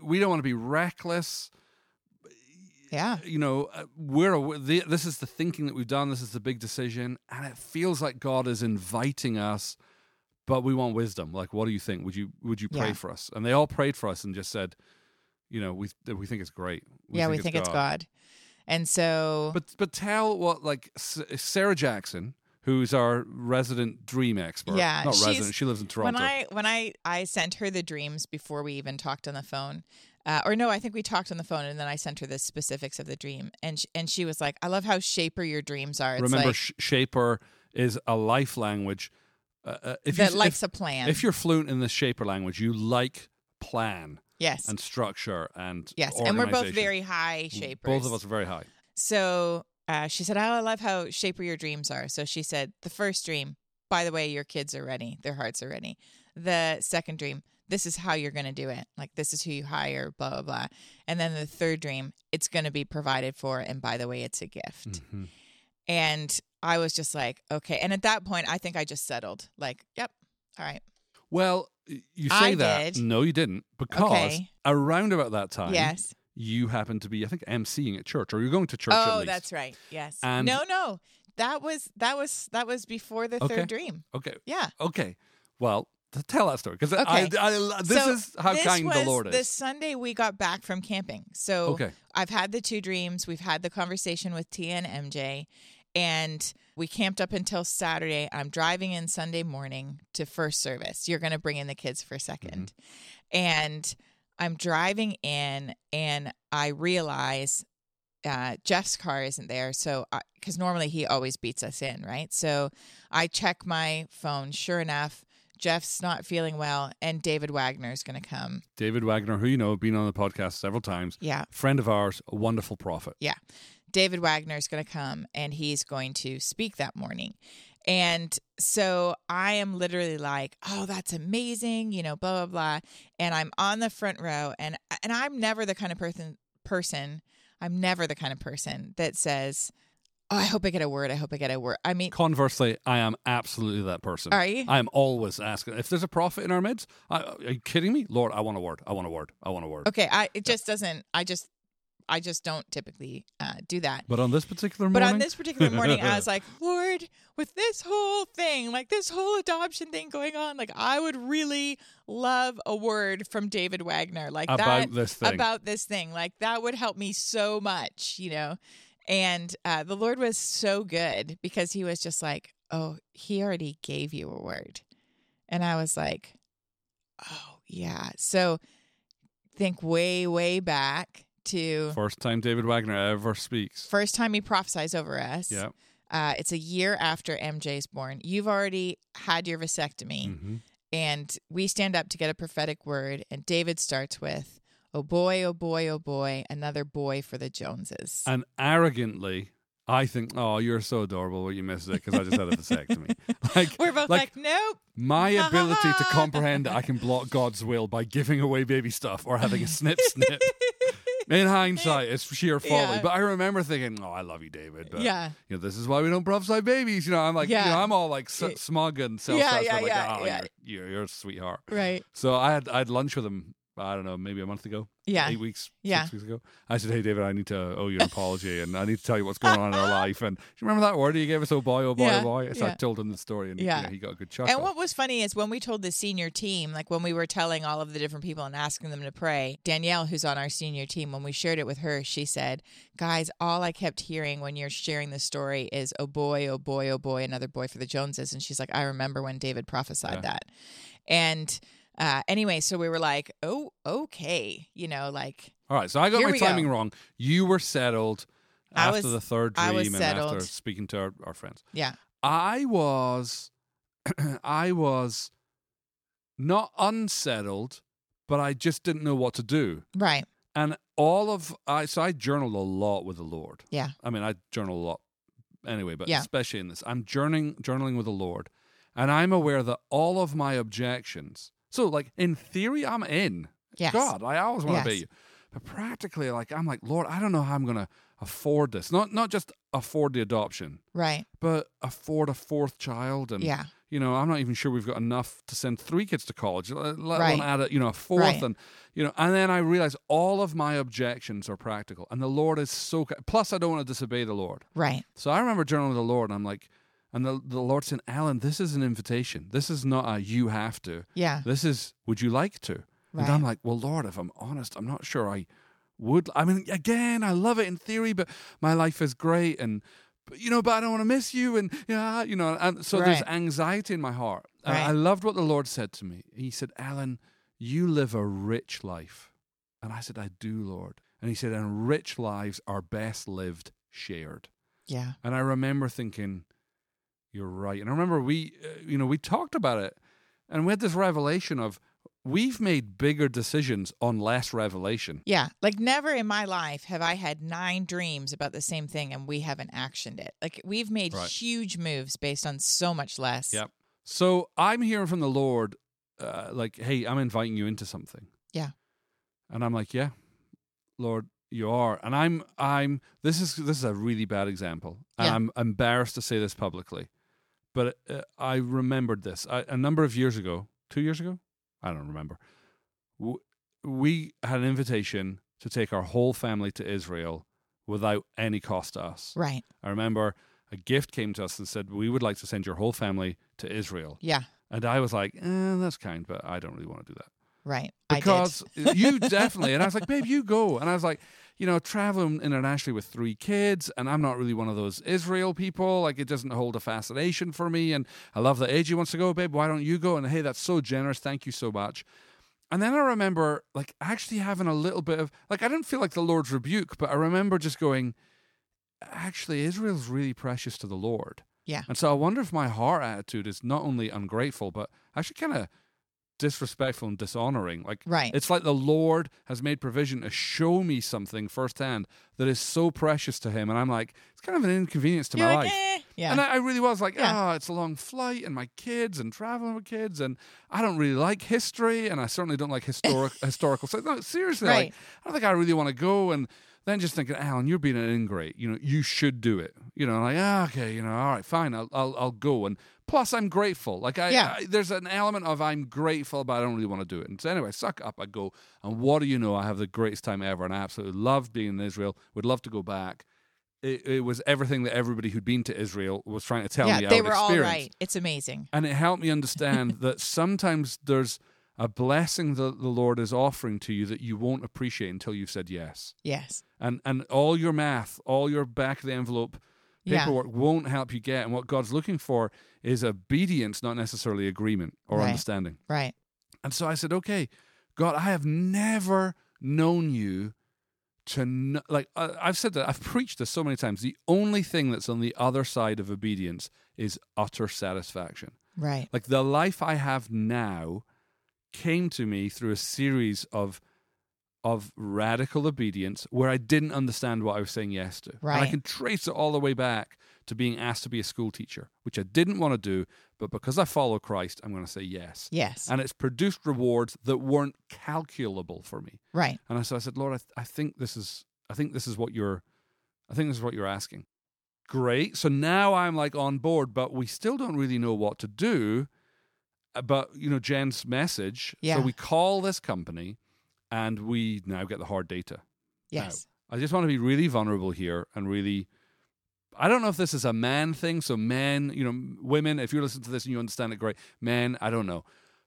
we don't want to be reckless Yeah. you know, uh, we're this is the thinking that we've done. This is the big decision, and it feels like God is inviting us, but we want wisdom. Like, what do you think? Would you would you pray Yeah. for us? And they all prayed for us and just said, you know, we we think it's great. yeah, we think it's God. And so But but tell what like Sarah Jackson, who's our resident dream expert. Yeah, not resident. She lives in Toronto. when I when I I sent her the dreams before we even talked on the phone, uh, or no, I think we talked on the phone and then I sent her the specifics of the dream, and sh- and she was like, "I love how shaper your dreams are." It's Remember, like, sh- Shaper is a life language. Uh, uh, if that you, likes if, a plan. if you're fluent in the Shaper language, you like plan yes, and structure and yes, and we're both very high shapers. Both of us are very high. So uh, she said, oh, I love how shaper your dreams are. So she said, the first dream, by the way, your kids are ready, their hearts are ready. The second dream, this is how you're going to do it. Like, this is who you hire, blah, blah, blah. And then the third dream, it's going to be provided for. And by the way, it's a gift. Mhm. And I was just like, okay. And at that point, I think I just settled. Like, yep, all right. Well, you say I that. did. No, you didn't, because Okay. around about that time, yes. you happened to be, I think, emceeing at church, or you're going to church. Oh, that's right. Yes. And- no, no. That was that was that was before the Okay. third dream. okay. Yeah. Okay. Well, tell that story because Okay. This So is how this kind the Lord is. The Sunday we got back from camping. So Okay. I've had the two dreams. We've had the conversation with Tia and MJ, and we camped up until Saturday. I'm driving in Sunday morning to first service. You're going to bring in the kids for 2nd Mm-hmm. And I'm driving in, and I realize uh, Jeff's car isn't there. So, because normally he always beats us in, right? So I check my phone. Sure enough, Jeff's not feeling well, and David Wagner is going to come. David Wagner, who you know, been on the podcast several times, Yeah. friend of ours, a wonderful prophet. Yeah. David Wagner is going to come and he's going to speak that morning. And so I am literally like, "Oh, that's amazing," you know, blah blah blah. And I'm on the front row and and I'm never the kind of person person, I'm never the kind of person that says, "Oh, I hope I get a word. I hope I get a word." I mean, Conversely, I am absolutely that person. Are you? I am always asking if there's a prophet in our midst. I, are you kidding me, Lord? I want a word. I want a word. I want a word. okay, I it just doesn't I just I just don't typically uh, do that. But on this particular morning, But on this particular morning, I was like, Lord, with this whole thing, like this whole adoption thing going on, like I would really love a word from David Wagner, like About that this thing. about this thing, like that would help me so much, you know. And uh, the Lord was so good because He was just like, oh, He already gave you a word, and I was like, oh yeah. So think way way back to first time David Wagner ever speaks. first time he prophesies over us. yeah. Uh, it's a year after MJ's born. You've already had your vasectomy, hmm and we stand up to get a prophetic word. And David starts with, "Oh boy, oh boy, oh boy, another boy for the Joneses." And arrogantly, I think, oh, you're so adorable. Well, you missed it because I just had a vasectomy. like, We're both like, like, "Nope." my ability to comprehend that I can block God's will by giving away baby stuff or having a snip snip. In hindsight, it's sheer folly. Yeah. But I remember thinking, "Oh, I love you, David." But yeah, you know, this is why we don't prophesy babies. You know, I'm like, you know, I'm all like s- smug and self Yeah, yeah, yeah, like, yeah, oh, yeah. You're, you're, you're a sweetheart. right. So I had I had lunch with him. I don't know, maybe a month ago, Yeah, eight weeks, Yeah. six weeks ago. I said, "Hey, David, I need to owe you an apology, and I need to tell you what's going on in our life." And do you remember that word you gave us? Oh boy, oh boy, oh, Yeah, oh boy. So I told him the story, and Yeah. yeah, he got a good chuckle. And what was funny is when we told the senior team, like when we were telling all of the different people and asking them to pray, Danielle, who's on our senior team, when we shared it with her, she said, Guys, all I kept hearing when you're sharing the story is, oh boy, oh boy, oh boy, another boy for the Joneses. And she's like, I remember when David prophesied Yeah. that. And uh, anyway, so we were like, oh, okay. You know, like, All right, so I got my we go. timing wrong. You were settled I after was- the third dream and after speaking to our, our friends. yeah, I was, I was not unsettled, but I just didn't know what to do. right. And all of I so I journaled a lot with the Lord. Yeah. I mean, I journal a lot anyway, but Yeah. especially in this, I'm journaling journaling with the Lord, and I'm aware that all of my objections. So, like in theory, I'm in. Yes. God, I always want to Yes. be. But practically, like I'm like, Lord, I don't know how I'm going to afford this. Not not just afford the adoption, Right. but afford a fourth child and Yeah. You know, I'm not even sure we've got enough to send three kids to college, let let Right. alone add a, you know, a fourth. Right. And, you know, and then I realize all of my objections are practical. And the Lord is so, plus I don't want to disobey the Lord. Right. So I remember journaling with the Lord and I'm like, and the, the Lord said, Alan, this is an invitation. This is not a you have to. Yeah. This is, would you like to? And I'm like, well, Lord, if I'm honest, I'm not sure I would. I mean, again, I love it in theory, but my life is great. And, but, you know, but I don't want to miss you. And, yeah, you know, and so there's anxiety in my heart. Right. I loved what the Lord said to me. He said, Alan, you live a rich life. And I said, I do, Lord. And he said, and rich lives are best lived shared. Yeah. And I remember thinking, you're right. And I remember we, uh, you know, we talked about it and we had this revelation of we've made bigger decisions on less revelation. Yeah. Like never in my life have I had nine dreams about the same thing and we haven't actioned it. Like we've made Right. huge moves based on so much less. Yep. So I'm hearing from the Lord, uh, like, hey, I'm inviting you into something. Yeah. And I'm like, yeah, Lord, you are. And I'm, I'm. This is this is a really bad example, and Yeah. I'm embarrassed to say this publicly, but uh, I remembered this I, a number of years ago, two years ago, I don't remember. W- We had an invitation to take our whole family to Israel without any cost to us. Right. I remember a gift came to us and said, We would like to send your whole family to Israel. Yeah. And I was like, eh, That's kind, but I don't really want to do that. Right. Because you definitely, and I was like, Babe, you go. And I was like, you know, traveling internationally with three kids, and I'm not really one of those Israel people. Like, it doesn't hold a fascination for me. And I love that AJ wants to go, babe. Why don't you go? And hey, that's so generous. Thank you so much. And then I remember, like, actually having a little bit of, like, I didn't feel like the Lord's rebuke, but I remember just going, actually, Israel's really precious to the Lord. Yeah. And so I wonder if my heart attitude is not only ungrateful, but actually kind of disrespectful and dishonoring. Like, Right. it's like the Lord has made provision to show me something firsthand that is so precious to Him. And I'm like, it's kind of an inconvenience to You're my like, life. eh. Yeah. And I, I really was like, Yeah. oh, it's a long flight and my kids and traveling with kids. And I don't really like history. And I certainly don't like historic, historical. So, no, seriously, Right. like, I don't think I really want to go. And then just thinking, Alan, you're being an ingrate. You know, you should do it. You know, like, ah, okay, you know, all right, fine, I'll, I'll, I'll go. And plus, I'm grateful. Like, I, Yeah. I, there's an element of I'm grateful, but I don't really want to do it. And so, anyway, suck up, I go. And what do you know? I have the greatest time ever. And I absolutely loved being in Israel. Would love to go back. It, it was everything that everybody who'd been to Israel was trying to tell yeah. me. I They were all experience. right. It's amazing. And it helped me understand that sometimes there's a blessing that the Lord is offering to you that you won't appreciate until you've said yes. Yes. And and all your math, all your back of the envelope Yeah. paperwork won't help you get. And what God's looking for is obedience, not necessarily agreement or Right. understanding. Right. And so I said, okay, God, I have never known you to kn- like I I've said that I've preached this so many times. The only thing that's on the other side of obedience is utter satisfaction. Right. Like the life I have now came to me through a series of of radical obedience where I didn't understand what I was saying yes to. And I can trace it all the way back to being asked to be a school teacher, which I didn't want to do, but because I follow Christ, I'm going to say yes. Yes. And it's produced rewards that weren't calculable for me. right. And so I said, Lord, I, th- I think this is, I think this is what you're, I think this is what you're asking. Great. So now I'm like on board, but we still don't really know what to do. Uh, But you know, Jen's message. Yeah. So we call this company, and we now get the hard data. Yes. I just want to be really vulnerable here and really. I don't know if this is a man thing. So men, you know, women. If you listen to this and you understand it, great. Men, I don't know.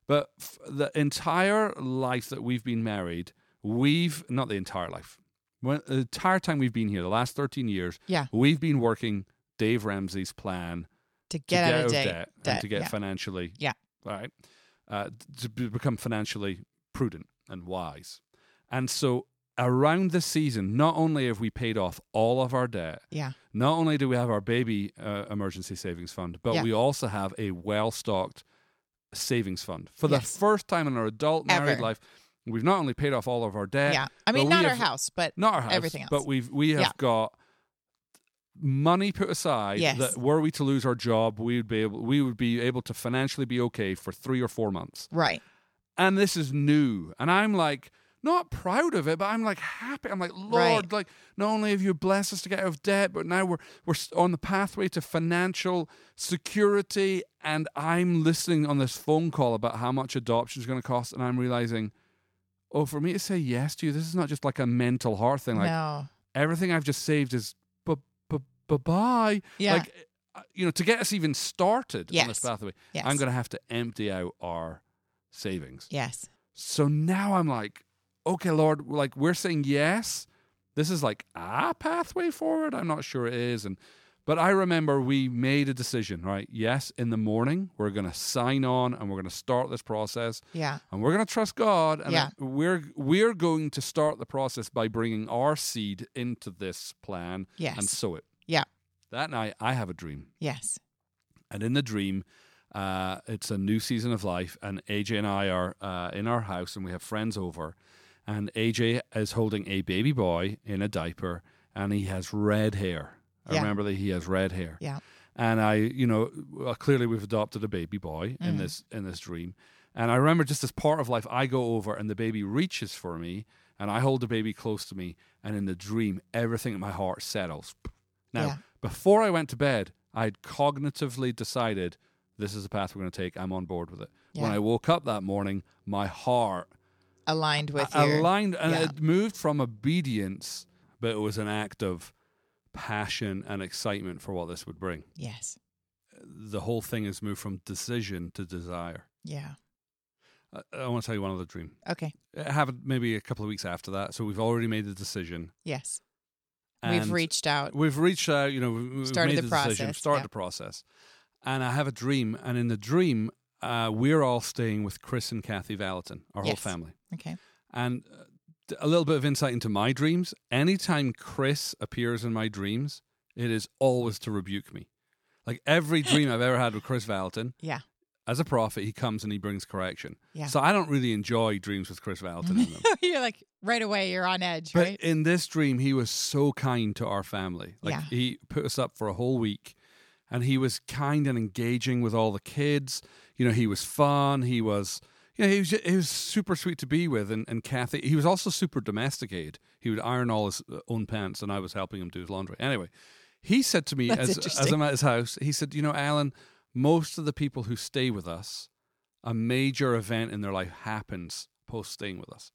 But f- the entire life that we've been married, we've not the entire life. When, the entire time we've been here, the last thirteen years, Yeah. we've been working Dave Ramsey's plan To to get, out of debt, debt. and to get yeah. financially Yeah. all right uh, to be- become financially prudent and wise and so around this season not only have we paid off all of our debt Yeah. not only do we have our baby uh, emergency savings fund but Yeah. we also have a well stocked savings fund for the first time in our adult married life we've not only paid off all of our debt Yeah. I mean, not our house, but not our house, everything else. but we've we have Yeah. got money put aside Yes. that were we to lose our job, we would be able we would be able to financially be okay for three or four months. right. And this is new, and I'm like not proud of it, but I'm like happy. I'm like, Lord, Right. like not only have you blessed us to get out of debt, but now we're we're on the pathway to financial security. And I'm listening on this phone call about how much adoption is going to cost, and I'm realizing, oh, for me to say yes to you, this is not just like a mental heart thing. Like no. everything I've just saved is bye bye bye. Yeah. Like uh, you know, to get us even started on this pathway, yes. I'm going to have to empty out our savings. Yes. So now I'm like, okay, Lord, like we're saying yes. This is like a pathway forward. I'm not sure it is. And but I remember we made a decision, right? Yes, in the morning we're going to sign on and we're going to start this process Yeah. and we're going to trust God and Yeah. we're we're going to start the process by bringing our seed into this plan Yes. and sow it. Yeah. That night I have a dream. yes. And in the dream, uh, it's a new season of life, and AJ and I are uh, in our house, and we have friends over. And AJ is holding a baby boy in a diaper, and he has red hair. I Yeah. remember that he has red hair. Yeah. And I, you know, well, clearly we've adopted a baby boy in Mhm. this in this dream. And I remember just as part of life, I go over and the baby reaches for me, and I hold the baby close to me, and in the dream, everything in my heart settles. Now, Yeah. before I went to bed, I had cognitively decided this is the path we're going to take. I'm on board with it. When I woke up that morning, my heart Aligned with a- your. aligned, and yeah. it moved from obedience, but it was an act of passion and excitement for what this would bring. Yes. The whole thing has moved from decision to desire. Yeah. I, I want to tell you one other dream. Okay. It happened maybe a couple of weeks after that, so we've already made the decision. Yes. And We've reached out. We've reached out. You know, we- we've Started made the decision, process, started yeah. the process, and I have a dream. And in the dream, uh, we're all staying with Chris and Kathy Vallotton, our whole family. Okay. And uh, a little bit of insight into my dreams. Anytime Chris appears in my dreams, it is always to rebuke me. Like every dream I've ever had with Chris Vallotton, Yeah. as a prophet, he comes and he brings correction. Yeah. So I don't really enjoy dreams with Chris Vallotton in them. you're like right away. You're on edge, But right? in this dream, he was so kind to our family. Like Yeah. he put us up for a whole week, and he was kind and engaging with all the kids. You know, he was fun. He was, you know, he was he was super sweet to be with. And, and Kathy, he was also super domesticated. He would iron all his uh, own pants, and I was helping him do his laundry. Anyway, he said to me That's as as. I'm at his house, he said, you know, Alan, most of the people who stay with us, a major event in their life happens post staying with us.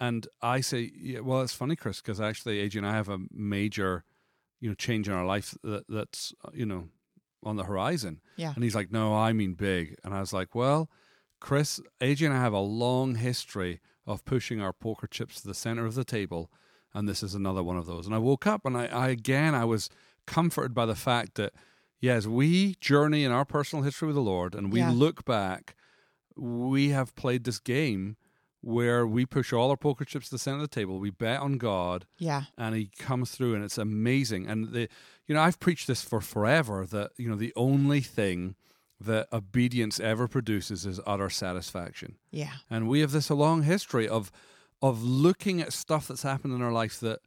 And I say, yeah, well, it's funny, Chris, because actually, AJ and I have a major, you know, change in our life that, that's, uh, you know, on the horizon. Yeah. And he's like, no, I mean big. And I was like, well, Chris, AJ and I have a long history of pushing our poker chips to the center of the table. And this is another one of those. And I woke up and I, I again, I was comforted by the fact that, yes, we journey in our personal history with the Lord and we Yeah. look back, we have played this game where we push all our poker chips to the center of the table. We bet on God, Yeah. and He comes through, and it's amazing. And the, you know, I've preached this for forever that you know the only thing that obedience ever produces is utter satisfaction. Yeah. And we have this long history of of looking at stuff that's happened in our life that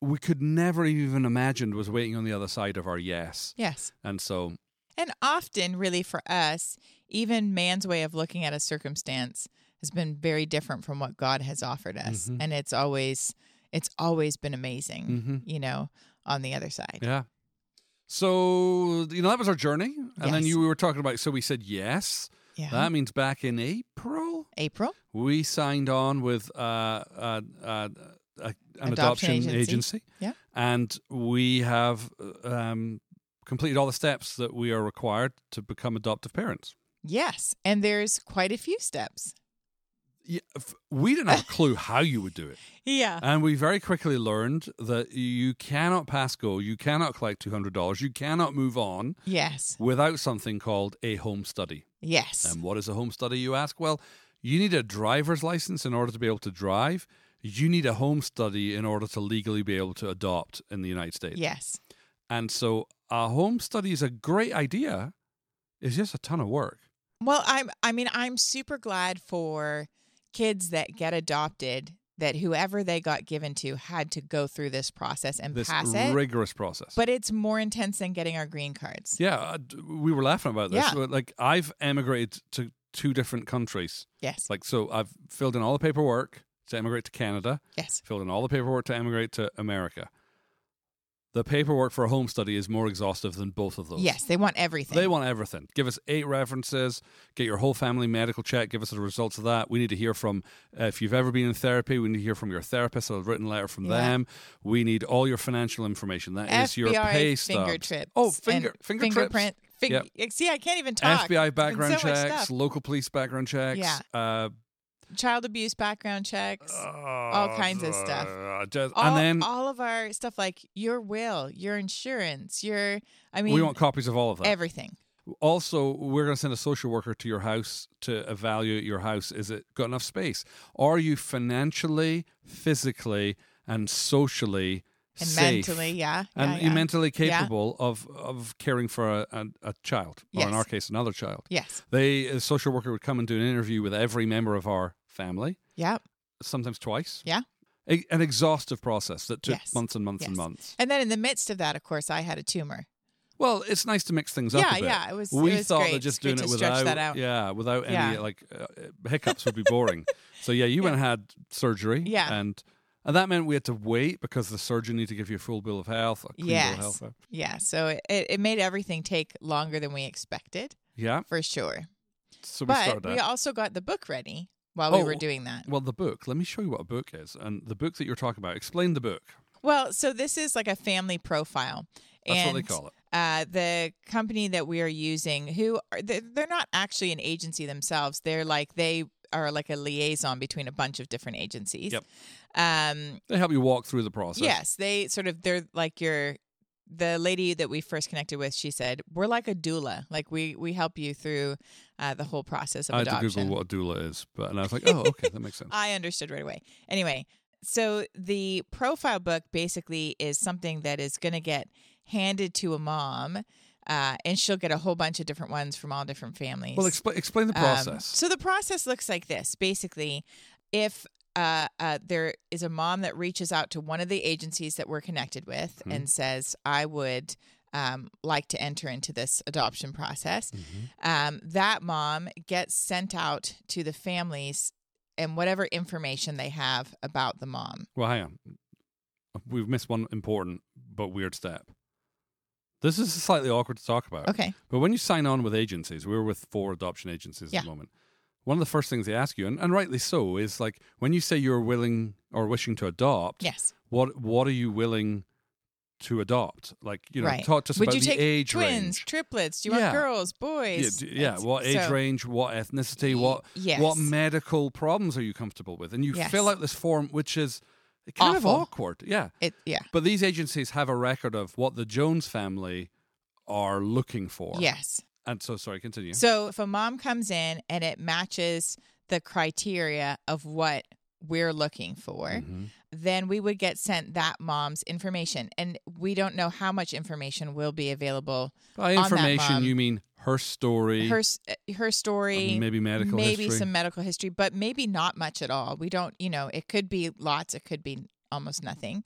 we could never even imagined was waiting on the other side of our yes. Yes. And so, And often, really, for us, even man's way of looking at a circumstance has been very different from what God has offered us, Mhm. and it's always it's always been amazing. mhm. You know, on the other side. yeah. So you know that was our journey, and then you we were talking about. So we said yes. Yeah. That means back in April, April. we signed on with uh, uh, uh, uh, an Adoption adoption, agency. agency. Yeah. And we have um, completed all the steps that we are required to become adoptive parents. Yes, and there's quite a few steps. Yeah, we didn't have a clue how you would do it. Yeah. And we very quickly learned that you cannot pass go, you cannot collect $200, you cannot move on Yes. without something called a home study. Yes. And what is a home study, you ask? Well, you need a driver's license in order to be able to drive. You need a home study in order to legally be able to adopt in the United States. yes. And so a home study is a great idea. It's just a ton of work. Well, I'm I mean, I'm super glad for kids that get adopted that whoever they got given to had to go through this process and This pass it. rigorous process. But it's more intense than getting our green cards. yeah, uh, we were laughing about this. Yeah. Like I've emigrated to two different countries. Yes. Like so I've filled in all the paperwork to emigrate to Canada, Yes. filled in all the paperwork to emigrate to America. The paperwork for a home study is more exhaustive than both of those. Yes. They want everything. They want everything. Give us eight references. Get your whole family medical check. Give us the results of that. We need to hear from, uh, if you've ever been in therapy, we need to hear from your therapist, a written letter from Yeah. them. We need all your financial information. That is your FBI pay finger stubs. trips. Oh, finger, finger trips. fingerprint. Fig- Yep. See, I can't even talk. FBI background so checks, local police background checks. Yeah. Uh, Child abuse background checks. all kinds of stuff. uh, just- all, and then all of our stuff like your will, your insurance, your I mean we want copies of all of that. everything. also, we're going to send a social worker to your house to evaluate your house. Is it got enough space? Are you financially, physically, and socially And safe? mentally, yeah. and yeah, yeah. mentally Yeah. capable of of caring for a, a, a child, or in our case, another child. Yes. They, a social worker would come and do an interview with every member of our family, Yeah. sometimes twice. Yeah. A, an exhaustive process that took Yes. months and months and months. And then in the midst of that, of course, I had a tumor. Well, it's nice to mix things up Yeah, a bit. yeah, it was- it We was thought great. that just doing it without, that out. yeah, without any Yeah. like uh, hiccups would be boring. so yeah, you went and had surgery. Yeah. and and that meant we had to wait because the surgeon needed to give you a full bill of health. A clean bill Yes. of health. uh, Yeah. So it, it made everything take longer than we expected, Yeah. for sure. So we but we also got the book ready while we Oh, were doing that. well, the book. Let me show you what a book is, and the book that you're talking about. Explain the book. Well, so this is like a family profile. That's and, what they call it. Uh, the company that we are using, who are, they're, they're not actually an agency themselves. They're like they are like a liaison between a bunch of different agencies. Yep. Um, They help you walk through the process. yes, they sort of they're like your the lady that we first connected with. She said we're like a doula. Like we we help you through uh, the whole process of adoption. I had to Google what a doula is, but and I was like, oh, okay, that makes sense. I understood right away. Anyway, so the profile book basically is something that is going to get handed to a mom, uh, and she'll get a whole bunch of different ones from all different families. Well, expl- explain the Um, process. so the process looks like this basically, if uh, uh, there is a mom that reaches out to one of the agencies that we're connected with Mhm. and says, I would um, like to enter into this adoption process, Mhm. um, that mom gets sent out to the families and whatever information they have about the mom. Well, hang on. We've missed one important but weird step. This is slightly awkward to talk about. Okay. But when you sign on with agencies, we're with four adoption agencies Yeah. at the moment. One of the first things they ask you, and, and rightly so, is like when you say you're willing or wishing to adopt, Yes. what what are you willing to adopt? Like, you know, right. talk to us Would about you the take age twins, range. triplets? Do you Yeah. want girls, Yeah, boys? d- yeah. What age so- range, what ethnicity, what Yes. what medical problems are you comfortable with? And you Yes. fill out this form, which is kind of awkward. Yeah. It, yeah. But these agencies have a record of what the Jones family are looking for. Yes. And so, sorry, continue. So if a mom comes in and it matches the criteria of what we're looking for, Mhm. then we would get sent that mom's information. And we don't know how much information will be available. By information, you mean her story, Her uh, her story, maybe medical maybe history. some medical history, but maybe not much at all. We don't, you know, it could be lots, it could be almost nothing.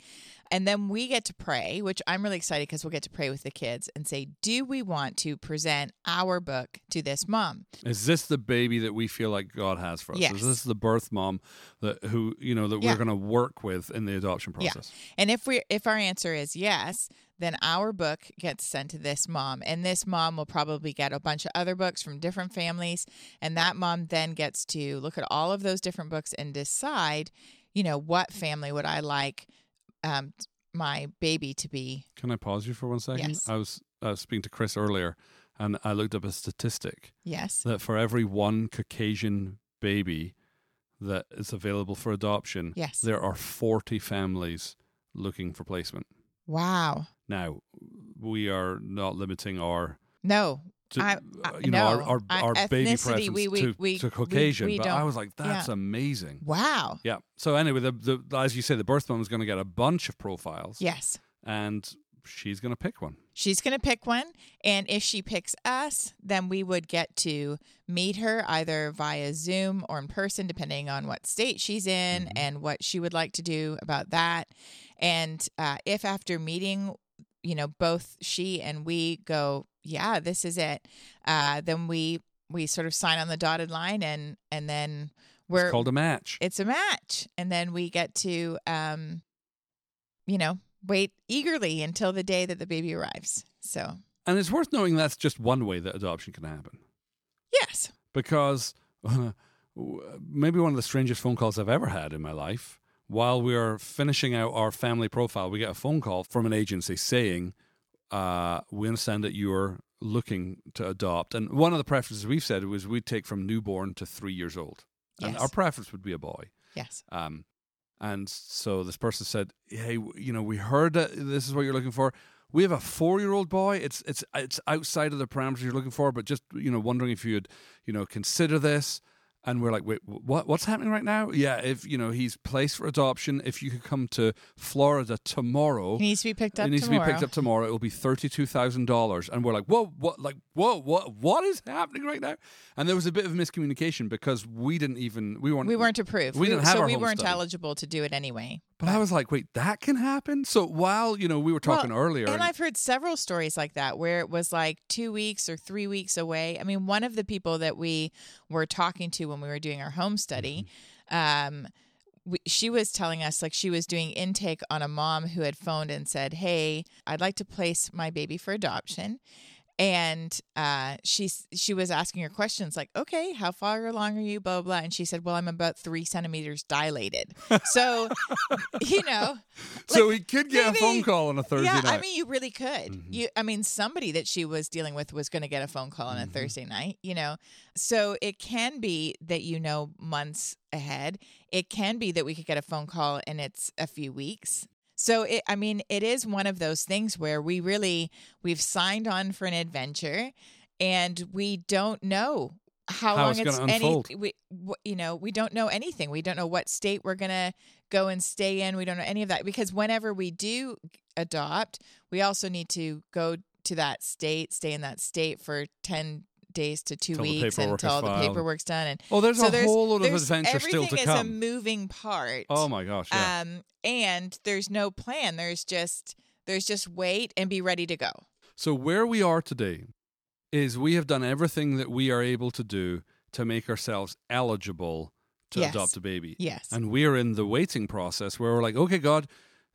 And then we get to pray, which I'm really excited because we'll get to pray with the kids and say, do we want to present our book to this mom? Is this the baby that we feel like God has for us? Yes. Is this the birth mom that who you know that Yeah. we're going to work with in the adoption process? Yeah. And if we if our answer is yes, then our book gets sent to this mom and this mom will probably get a bunch of other books from different families and that mom then gets to look at all of those different books and decide, you know, what family would I like um, my baby to be? Can I pause you for one second? Yes. I was was speaking to Chris earlier, and I looked up a statistic Yes. that for every one Caucasian baby that is available for adoption, Yes. there are forty families looking for placement. Wow. Now, we are not limiting our No. To, I- I- you know our, no. our, I- our baby we- we- to, we- to Caucasian, but I was like, that's yeah. amazing. Wow. Yeah. So anyway, the, the as you say, the birth mom is going to get a bunch of profiles, Yes. and she's going to pick one. She's going to pick one. And if she picks us, then we would get to meet her either via Zoom or in person, depending on what state she's in Mhm. and what she would like to do about that. And uh, if after meeting, you know, both she and we go, yeah, this is it, uh, then we we sort of sign on the dotted line and and then We're it's called a match. it's a match and then we get to um you know wait eagerly until the day that the baby arrives so And it's worth knowing that's just one way that adoption can happen. yes Because maybe one of the strangest phone calls I've ever had in my life. While we are finishing out our family profile, we get a phone call from an agency saying, uh, We understand that you're looking to adopt. And one of the preferences we've said was we'd take from newborn to three years old. And Yes. our preference would be a boy. yes Um, and so this person said, "Hey, you know, we heard that this is what you're looking for. We have a four-year-old boy. It's it's it's outside of the parameters you're looking for, but just you know, wondering if you'd you know consider this." And we're like, "Wait, what? What's happening right now?" Yeah, if you know he's placed for adoption, if you could come to Florida tomorrow, he needs to be picked up it needs tomorrow to be picked up tomorrow. It will be thirty-two thousand dollars, and we're like, "Whoa, what? Like, whoa, what? What is happening right now?" And there was a bit of miscommunication because we didn't even we weren't we weren't approved We didn't have so we weren't study. eligible to do it anyway But I was like, wait, that can happen? So while, you know, we were talking Well, earlier. And I've heard several stories like that where it was like two weeks or three weeks away. I mean, one of the people that we were talking to when we were doing our home study, Mm-hmm. um, we, she was telling us like she was doing intake on a mom who had phoned and said, "Hey, I'd like to place my baby for adoption." And uh, she she was asking her questions like, "Okay, how far along are you?" Blah blah. And she said, "Well, I'm about three centimeters dilated." So, you know, so like, we could get a phone call on a Thursday yeah, night. I mean, you really could. Mhm. You, I mean, somebody that she was dealing with was going to get a phone call on a Mhm. Thursday night. You know, so it can be that you know months ahead. It can be that we could get a phone call and it's a few weeks. So it, I mean, it is one of those things where we really we've signed on for an adventure, and we don't know how, How long it's gonna any. unfold. We, you know, we don't know anything. We don't know what state we're gonna go and stay in. We don't know any of that because whenever we do adopt, we also need to go to that state, stay in that state for 10 days to two Till the weeks until the paperwork's done. And oh, there's so a there's, whole load of adventure still to come. everything is a moving part. oh my gosh, yeah. Um, and there's no plan. There's just there's just wait and be ready to go. so where we are today is we have done everything that we are able to do to make ourselves eligible to Yes. adopt a baby. Yes. And we're in the waiting process where we're like, okay, God,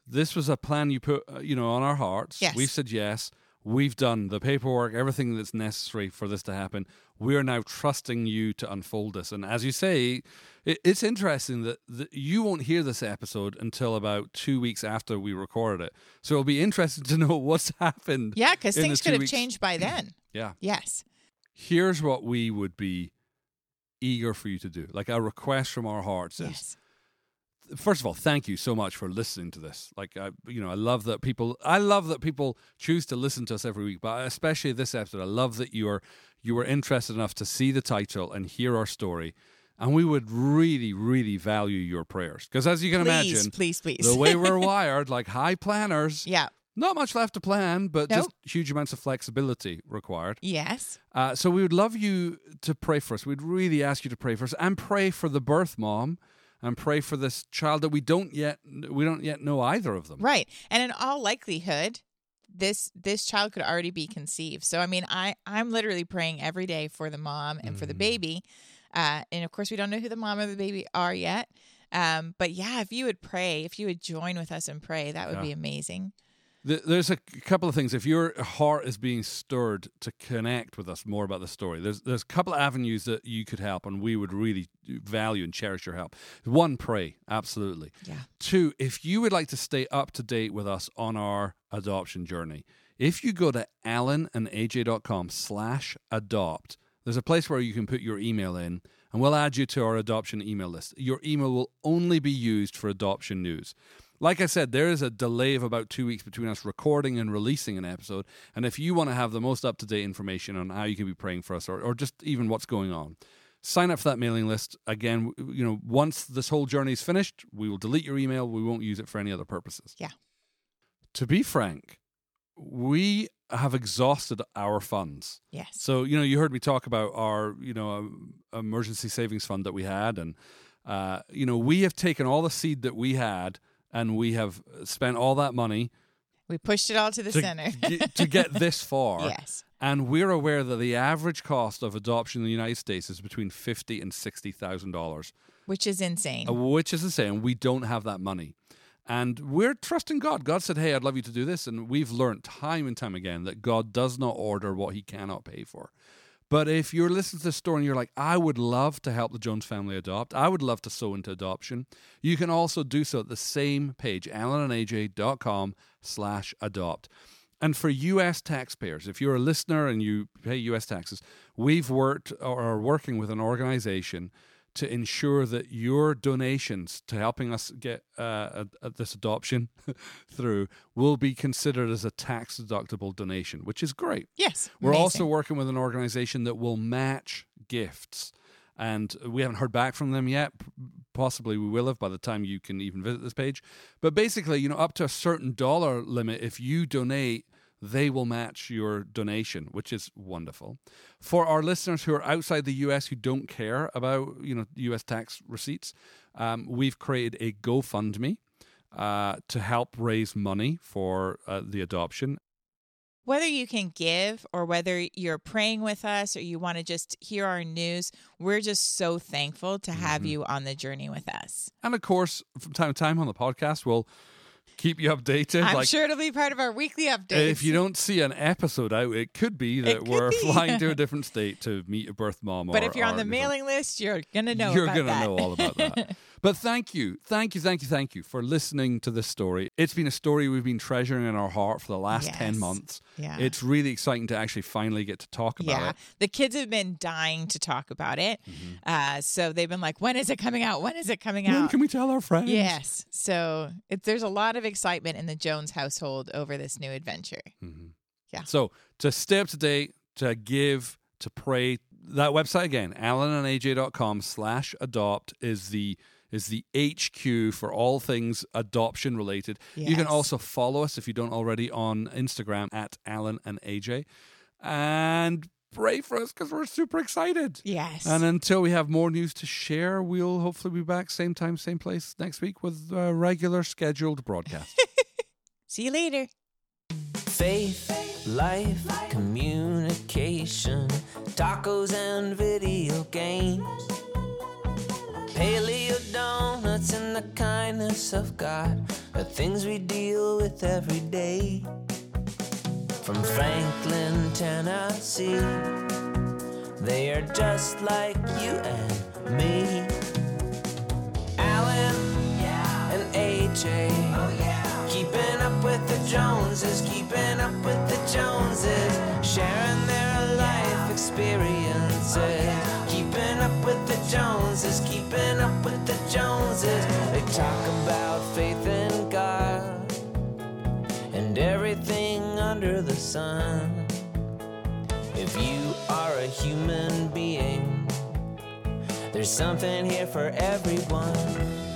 this was a plan you put, uh, you know, on our hearts. Yes. We've said yes. We've done the paperwork, everything that's necessary for this to happen. We are now trusting you to unfold this. And as you say, it, it's interesting that, that you won't hear this episode until about two weeks after we recorded it. So it'll be interesting to know what's happened. yeah, because things could have weeks- changed by then. Yeah. yes. Here's what we would be eager for you to do. Like a request from our hearts is Yes. First of all, thank you so much for listening to this. Like, I, you know, I love that people. I love that people choose to listen to us every week. But especially this episode, I love that you are you were interested enough to see the title and hear our story. And we would really, really value your prayers because, as you can please, imagine, please, please. the way we're wired, like high planners, yeah. not much left to plan, but Nope. just huge amounts of flexibility required. Yes. Uh, so we would love you to pray for us. We'd really ask you to pray for us and pray for the birth mom and pray for this child that we don't yet we don't yet know either of them. Right. And in all likelihood, this this child could already be conceived. So I mean, I I'm literally praying every day for the mom and for the Mm. baby. Uh, and of course, we don't know who the mom or the baby are yet. Um, but yeah, if you would pray, if you would join with us and pray, that would Yeah. be amazing. Th- There's a couple of things. If your heart is being stirred to connect with us more about the story, there's there's a couple of avenues that you could help, and we would really value and cherish your help. One, pray, absolutely. Yeah. Two, if you would like to stay up to date with us on our adoption journey, if you go to alanandaj.com slash adopt, there's a place where you can put your email in and we'll add you to our adoption email list. Your email will only be used for adoption news. Like I said, there is a delay of about two weeks between us recording and releasing an episode. And if you want to have the most up to date information on how you can be praying for us or, or just even what's going on, sign up for that mailing list. Again, you know, once this whole journey is finished, we will delete your email. We won't use it for any other purposes. Yeah. To be frank, we have exhausted our funds. Yes. So, you know, you heard me talk about our, you know, um, emergency savings fund that we had. And, uh, you know, we have taken all the seed that we had and we have spent all that money We pushed it all to the to, center. to get this far. yes. And we're aware that the average cost of adoption in the United States is between fifty and sixty thousand dollars, Which is insane. uh, which is insane. We don't have that money, and we're trusting God. God said, "Hey, I'd love you to do this," and we've learned time and time again that God does not order what He cannot pay for. But if you're listening to this story and you're like, I would love to help the Jones family adopt, I would love to sow into adoption, you can also do so at the same page, alanandaj.com slash adopt. And for U.S. taxpayers, if you're a listener and you pay U.S. taxes, we've worked or are working with an organization to ensure that your donations to helping us get uh, a, a- this adoption through will be considered as a tax deductible donation, which is great. yes. We're amazing. also working with an organization that will match gifts. And we haven't heard back from them yet. Possibly we will have by the time you can even visit this page. But basically, you know, up to a certain dollar limit, if you donate, they will match your donation, which is wonderful. For our listeners who are outside the US who don't care about, you know, US tax receipts, um, we've created a GoFundMe uh, to help raise money for uh, the adoption. whether you can give or whether you're praying with us or you want to just hear our news, we're just so thankful to have Mhm. you on the journey with us. And of course, from time to time on the podcast, we'll keep you updated. I'm like sure it'll be part of our weekly updates. if you don't see an episode out, it could be that could we're be. flying to a different state to meet a birth mom. but or, if you're on the mailing list, you're gonna know. you're about gonna that. know all about that. But thank you, thank you, thank you, thank you for listening to this story. It's been a story we've been treasuring in our heart for the last ten months. yeah. It's really exciting to actually finally get to talk about yeah, it. the kids have been dying to talk about it. Mm-hmm. Uh, so they've been like, "When is it coming out? When is it coming When out?" can we tell our friends? Yes. So it, there's a lot of excitement in the Jones household over this new adventure. Mhm. Yeah. So to stay up to date, to give, to pray, that website again, alanandaj.com slash adopt is the is the HQ for all things adoption related. You can also follow us if you don't already on Instagram at Alan and AJ. And pray for us because we're super excited. Yes. And until we have more news to share, we'll hopefully be back same time, same place next week with a regular scheduled broadcast. See you later. Faith, life, communication, tacos and video games. Paleo donuts and the kindness of God are things we deal with every day. From Franklin, Tennessee, they are just like you and me. Alan and AJ. Oh, keeping up with the Joneses, keeping up with the Joneses, sharing their life experiences. Oh, with the Joneses, keeping up with the Joneses. They talk about faith in God and everything under the sun. If you are a human being, there's something here for everyone.